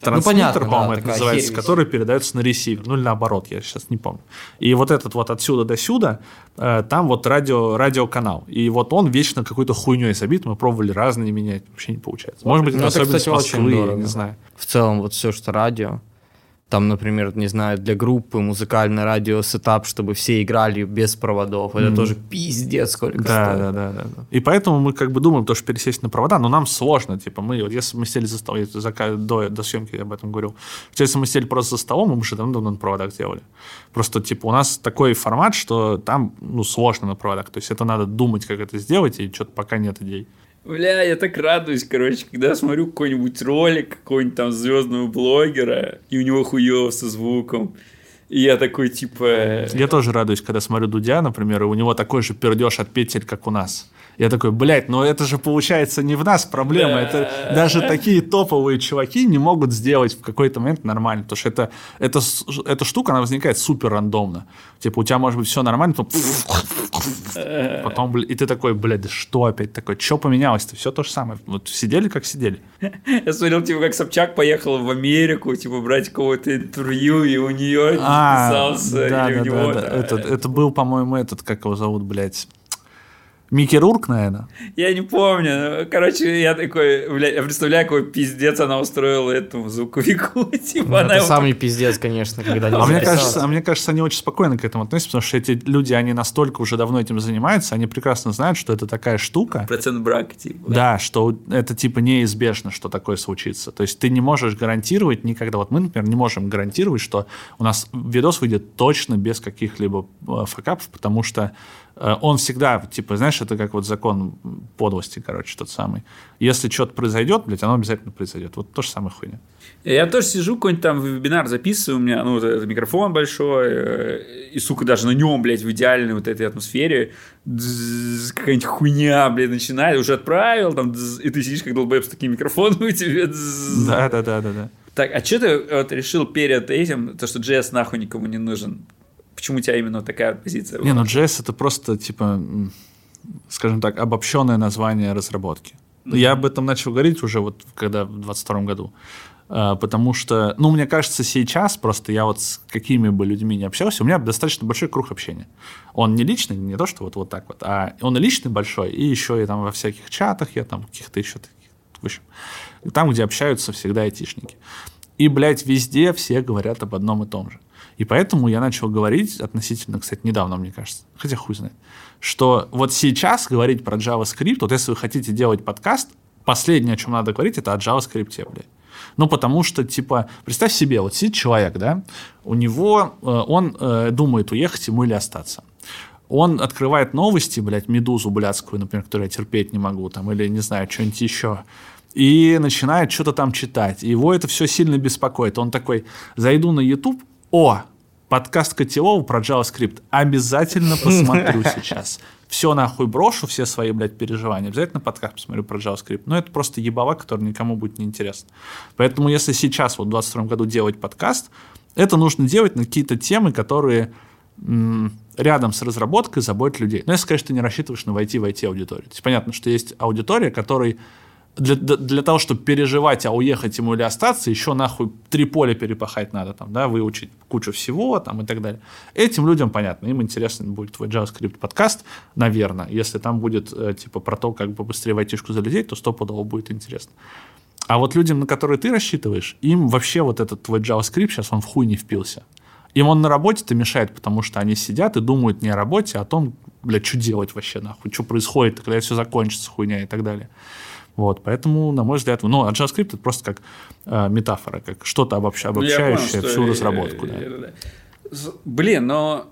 трансмиттер, да, по-моему, это такая называется, херь который передается на ресивер. Ну, или наоборот, я сейчас не помню. И вот этот вот отсюда до сюда, э, там вот радио, радиоканал. И вот он вечно какой-то хуйней забит. Мы пробовали разные менять, вообще не получается. Может быть, Ну, это это, особенность кстати, Москвы, я не знаю. В целом, вот все, что радио, там, например, не знаю, для группы музыкальное радио setup, чтобы все играли без проводов. Это тоже пиздец сколько Да, стоит. да, да, да, да. И поэтому мы как бы думаем, то, что пересесть на провода, но нам сложно. Типа мы, вот если мы сели за стол, я до, до съемки я об этом говорил, если мы сели просто за столом, мы уже давно на проводах делали. Просто, типа, у нас такой формат, что там, ну, сложно на проводах. То есть это надо думать, как это сделать, и что-то пока нет идей. Бля, я так радуюсь, короче, когда смотрю какой-нибудь ролик какого-нибудь там звездного блогера, и у него хуёво со звуком. И я такой, типа... Я тоже радуюсь, когда смотрю Дудя, например, и у него такой же пердеж от петель, как у нас. Я такой, блядь, но это же получается не в нас проблема. Да. Это даже такие топовые чуваки не могут сделать в какой-то момент нормально. Потому что это, это, эта штука, она возникает супер рандомно. Типа у тебя может быть все нормально, потом, потом и ты такой, блядь, да что опять такое? Что поменялось-то? Все то же самое. Вот сидели, как сидели. Я смотрел, типа, как Собчак поехал в Америку, типа, брать какого-то интервью, и у нее А, записался, да, да, у него... да, это был, по-моему, этот, как его зовут, блядь. Микки Рурк, наверное. Я не помню. Короче, я такой, блядь, я представляю, какой пиздец она устроила этому звуковику. типа, Ну, она это его- самый пиздец, конечно, когда не А мне, кажется, а мне кажется, они очень спокойно к этому относятся, потому что эти люди, они настолько уже давно этим занимаются, они прекрасно знают, что это такая штука, Процент брака, типа. Да, что это типа неизбежно, что такое случится. То есть ты не можешь гарантировать никогда. Вот мы, например, не можем гарантировать, что у нас видос выйдет точно без каких-либо э, факапов, потому что он всегда, типа, знаешь, это как вот закон подлости, короче, тот самый. Если что-то произойдет, блядь, оно обязательно произойдет. Вот то же самое хуйня. Я тоже сижу, какой-нибудь там вебинар записываю, у меня, ну, этот микрофон большой, э, и, сука, даже на нем, блядь, в идеальной вот этой атмосфере какая-нибудь хуйня, блядь, начинает, уже отправил, там, и ты сидишь, как долбоеб с таким микрофоном, и тебе... дзз. Да, да, да, да, да. Так, а что ты вот решил перед этим, то, что JS нахуй никому не нужен? Почему у тебя именно такая позиция? Не, была? ну JS это просто, типа, скажем так, обобщенное название разработки. Я об этом начал говорить уже вот когда в 22 году. А, Потому что, ну, мне кажется, сейчас просто я вот с какими бы людьми не общался, у меня достаточно большой круг общения. Он не личный, не то, что вот, вот так вот, а он и личный большой, и еще и там во всяких чатах я там каких-то еще таких, в общем, там, где общаются всегда айтишники. И, блядь, везде все говорят об одном и том же. И поэтому я начал говорить относительно, кстати, недавно, мне кажется, хотя хуй знает, что вот сейчас говорить про JavaScript, вот если вы хотите делать подкаст, последнее, о чем надо говорить, это о JavaScript, блядь. Ну, потому что, типа, представь себе, вот сидит человек, да, у него, э, он э, думает, уехать ему или остаться. Он открывает новости, блядь, «Медузу» блядскую, например, которую я терпеть не могу, там, или, не знаю, что-нибудь еще, и начинает что-то там читать. Его это все сильно беспокоит. Он такой, зайду на YouTube, о, подкаст Котелова про JavaScript. Обязательно посмотрю сейчас. Все нахуй брошу, все свои, блядь, переживания. Обязательно подкаст посмотрю про JavaScript. Но это просто ебала, который никому будет не интересно. Поэтому если сейчас, вот в 22 году делать подкаст, это нужно делать на какие-то темы, которые рядом с разработкой заботят людей. Но если, конечно, ты не рассчитываешь на войти в IT-аудиторию. То есть понятно, что есть аудитория, которой для, для, того, чтобы переживать, а уехать ему или остаться, еще нахуй три поля перепахать надо, там, да, выучить кучу всего там, и так далее. Этим людям понятно, им интересен будет твой JavaScript подкаст, наверное. Если там будет э, типа про то, как бы быстрее в айтишку то стопудово будет интересно. А вот людям, на которые ты рассчитываешь, им вообще вот этот твой JavaScript сейчас он в хуй не впился. Им он на работе-то мешает, потому что они сидят и думают не о работе, а о том, блядь, что делать вообще, нахуй, что происходит, когда все закончится, хуйня и так далее. Вот, поэтому, на мой взгляд, ну, а JavaScript это просто как э, метафора, как что-то обобщ- Ну, понял, обобщающее что всю и- разработку. да. и- да. С- Блин, но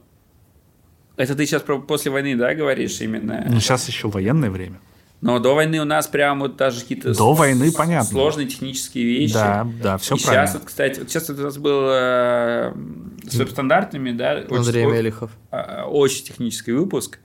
это ты сейчас про после войны, да, говоришь именно? Ну, сейчас еще военное время. Но до войны у нас прям вот даже какие-то До с- войны с- понятно. сложные технические вещи. Да, да, все и правильно. сейчас, вот, кстати, вот сейчас вот у нас был э, с веб-стандартами, да, очень, Андрей о- Мелехов. очень технический выпуск.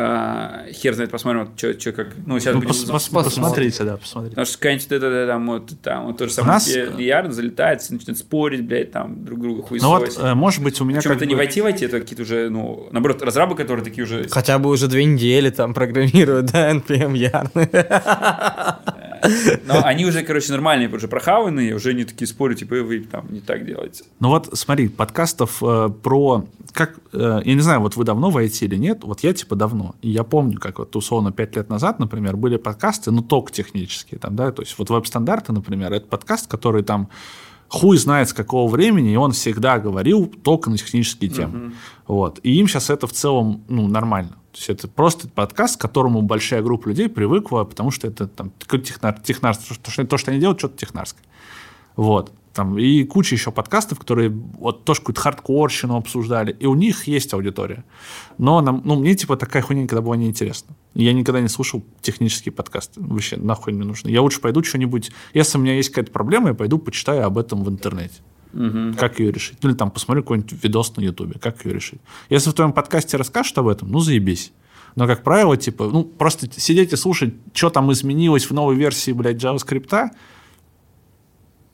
А, хер знает, посмотрим, что как. Ну, сейчас Ну, будем пос- пос- посмотрите, да, посмотрите. Потому что какая-нибудь вот это, там, вот, там, вот то же самое нас- VR залетает, все начинают спорить, блядь, там, друг друга Ну вот, э, может быть, у меня Причем как это не бы- войти войти, это какие-то уже, ну, наоборот, разрабы, которые такие уже... Хотя бы уже две недели там программируют, да, NPM ярны. Но они уже, короче, нормальные, уже прохаванные, уже не такие спорят, типа, «Э, вы там не так делаете. Ну вот смотри, подкастов э, про... Как, э, я не знаю, вот вы давно в IT или нет, вот я типа давно. И я помню, как вот условно 5 лет назад, например, были подкасты, ну только технические там, да, то есть вот веб-стандарты, например, это подкаст, который там хуй знает с какого времени, и он всегда говорил только на технические темы. Вот. И им сейчас это в целом, ну, нормально. То есть это просто подкаст, к которому большая группа людей привыкла, потому что это там технар, что, то, что они делают, что-то технарское. Вот. Там, и куча еще подкастов, которые вот тоже какую-то хардкорщину обсуждали. И у них есть аудитория. Но нам, ну, мне типа такая хуйня никогда была неинтересна. Я никогда не слушал технические подкасты. Вообще нахуй мне нужно. Я лучше пойду что-нибудь... Если у меня есть какая-то проблема, я пойду почитаю об этом в интернете. Как ее решить? Ну, или там посмотрю какой-нибудь видос на Ютубе. Как ее решить? Если в твоем подкасте расскажут об этом, ну, заебись. Но, как правило, типа, ну, просто сидеть и слушать, что там изменилось в новой версии, блядь, JavaScript,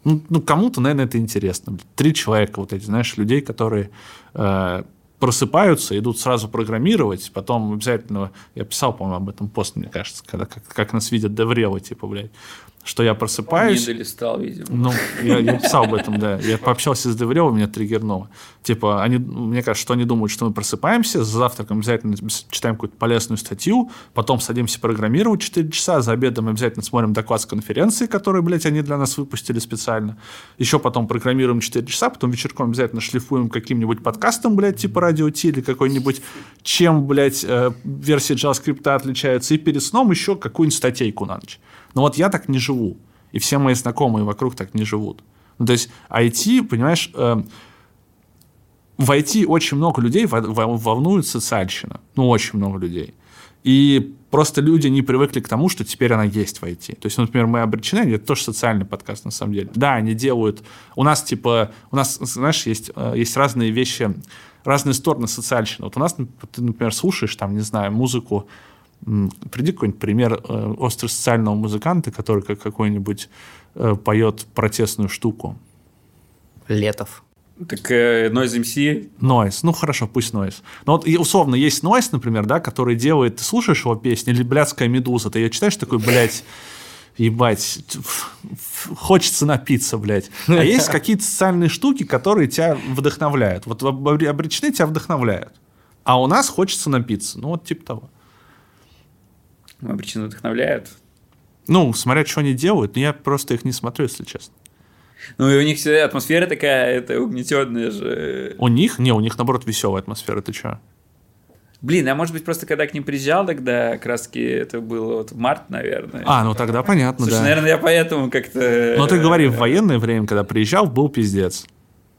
ну, ну, кому-то, наверное, это интересно. Три человека, вот эти, знаешь, людей, которые э, просыпаются, идут сразу программировать, потом обязательно, я писал, по-моему, об этом пост, мне кажется, когда как, как нас видят деврелы, типа, блядь, что я просыпаюсь... Не долистал, видимо. Ну, я, я писал об этом, да. Я пообщался с Девревым, меня триггернуло. Типа, они, мне кажется, что они думают, что мы просыпаемся, за завтраком обязательно читаем какую-то полезную статью, потом садимся программировать 4 часа, за обедом обязательно смотрим доклад с конференции, который, блядь, они для нас выпустили специально. Еще потом программируем 4 часа, потом вечерком обязательно шлифуем каким-нибудь подкастом, блядь, типа радио Ти или какой-нибудь, чем, блядь, э, версии JavaScript отличаются, и перед сном еще какую-нибудь статейку на ночь. Но вот я так не живу. И все мои знакомые вокруг так не живут. Ну, то есть IT, понимаешь, э, в IT очень много людей волнует социальщина. Ну, очень много людей. И просто люди не привыкли к тому, что теперь она есть в IT. То есть, например, мы обречены, это тоже социальный подкаст на самом деле. Да, они делают... У нас, типа, у нас, знаешь, есть, э, есть разные вещи, разные стороны социальщины. Вот у нас, ты, например, слушаешь, там, не знаю, музыку Приди какой-нибудь пример э, остросоциального музыканта, который как какой-нибудь э, поет протестную штуку. Летов. Так э, Noise MC? Noise. Ну, хорошо, пусть Noise. Но вот условно есть Noise, например, да, который делает... Ты слушаешь его песни, или «Блядская медуза», ты ее читаешь, такой, блядь, ебать, хочется напиться, блядь. А есть какие-то социальные штуки, которые тебя вдохновляют. Вот обречены тебя вдохновляют. А у нас хочется напиться. Ну, вот типа того обречены вдохновляют. Ну, смотря, что они делают, но я просто их не смотрю, если честно. Ну, и у них всегда атмосфера такая, это угнетенная же. У них? Не, у них, наоборот, веселая атмосфера, ты что? Блин, а может быть, просто когда к ним приезжал, тогда как раз это было вот в март, наверное. А, ну тогда понятно, Слушай, да. наверное, я поэтому как-то... Ну, ты говори, в военное время, когда приезжал, был пиздец.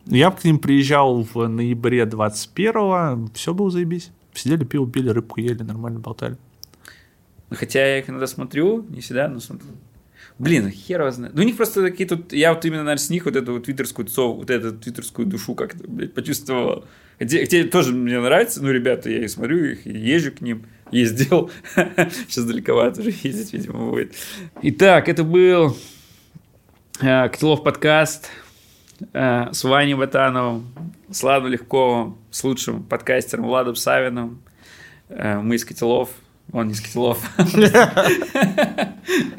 Я к ним приезжал в ноябре 21-го, все было заебись. Сидели, пиво пили, рыбку ели, нормально болтали. Хотя я их иногда смотрю, не всегда, но смотрю. Блин, хер его знает. Ну, у них просто такие тут... Я вот именно, наверное, с них вот эту вот твиттерскую, цов, вот эту твиттерскую душу как-то, блядь, почувствовал. Хотя, хотя тоже мне нравится, ну, ребята, я и смотрю их, и езжу к ним, ездил. Сейчас далековато уже ездить, видимо, будет. Итак, это был э, Котелов подкаст э, с Ваней Батановым, с Ладом Легковым, с лучшим подкастером Владом Савиным. Э, мы из Котелов – он из Киселов.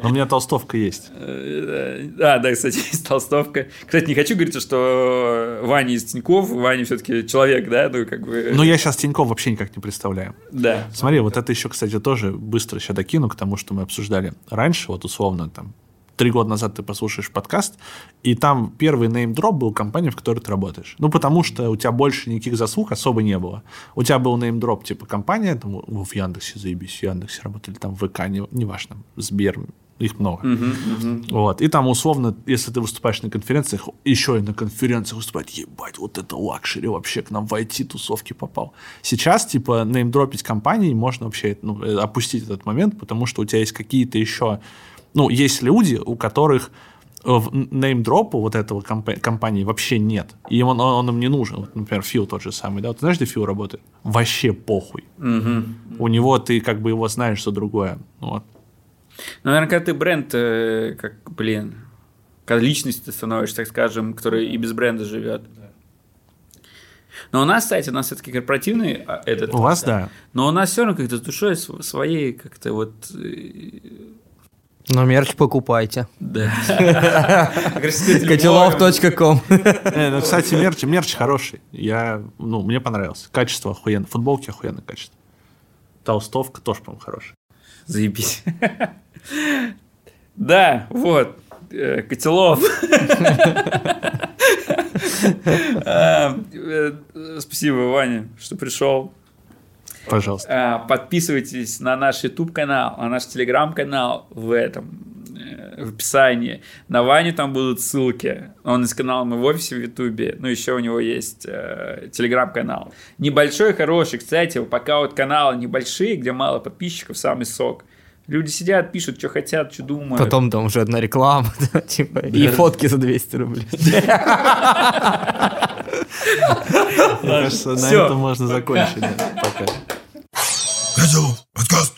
У меня толстовка есть. А, да, кстати, есть толстовка. Кстати, не хочу говорить, что Ваня из Тиньков, Ваня все-таки человек, да, ну как бы... Ну, я сейчас Тиньков вообще никак не представляю. Да. Смотри, вот это еще, кстати, тоже быстро сейчас докину к тому, что мы обсуждали раньше, вот условно там три года назад ты послушаешь подкаст, и там первый name drop был компания, в которой ты работаешь. Ну, потому что у тебя больше никаких заслуг особо не было. У тебя был name drop, типа, компания, там, в Яндексе, заебись, в Яндексе работали, там, в ВК, не, неважно, Сбер, их много. Uh-huh, uh-huh. Вот. И там, условно, если ты выступаешь на конференциях, еще и на конференциях выступать, ебать, вот это luxury вообще к нам в IT-тусовки попал. Сейчас, типа, name drop ить компании можно вообще ну, э, опустить этот момент, потому что у тебя есть какие-то еще ну, есть люди, у которых в неймдропу вот этого комп- компании вообще нет. И он, он, он им не нужен. Вот, например, Фил тот же самый. Да? Вот, знаешь, где Фил работает? Вообще похуй. Угу. У него ты как бы его знаешь за другое. Вот. Ну, наверное, когда ты бренд, э, как, блин, когда личность ты становишься, так скажем, который и без бренда живет. Но у нас, кстати, у нас все-таки корпоративный а, этот. У вас, да. Но у нас все равно как-то с душой своей как-то вот э, но мерч покупайте. Да. Котелов.ком Ну, кстати, мерч, мерч хороший. Я, ну, мне понравился. Качество охуенно. Футболки охуенное качество. Толстовка тоже, по-моему, хорошая. Заебись. Да, вот. Э, Котелов. А, э, спасибо, Ваня, что пришел. Пожалуйста. А, подписывайтесь на наш YouTube канал, на наш Telegram канал в этом э, в описании. На Ване там будут ссылки. Он из канала мы в офисе в Ютубе. Ну, еще у него есть э, телеграм-канал. Небольшой, хороший. Кстати, пока вот каналы небольшие, где мало подписчиков, самый сок. Люди сидят, пишут, что хотят, что думают. Потом там уже одна реклама, типа, и фотки за 200 рублей. Мне кажется, на этом можно закончить. Pencil, let's go.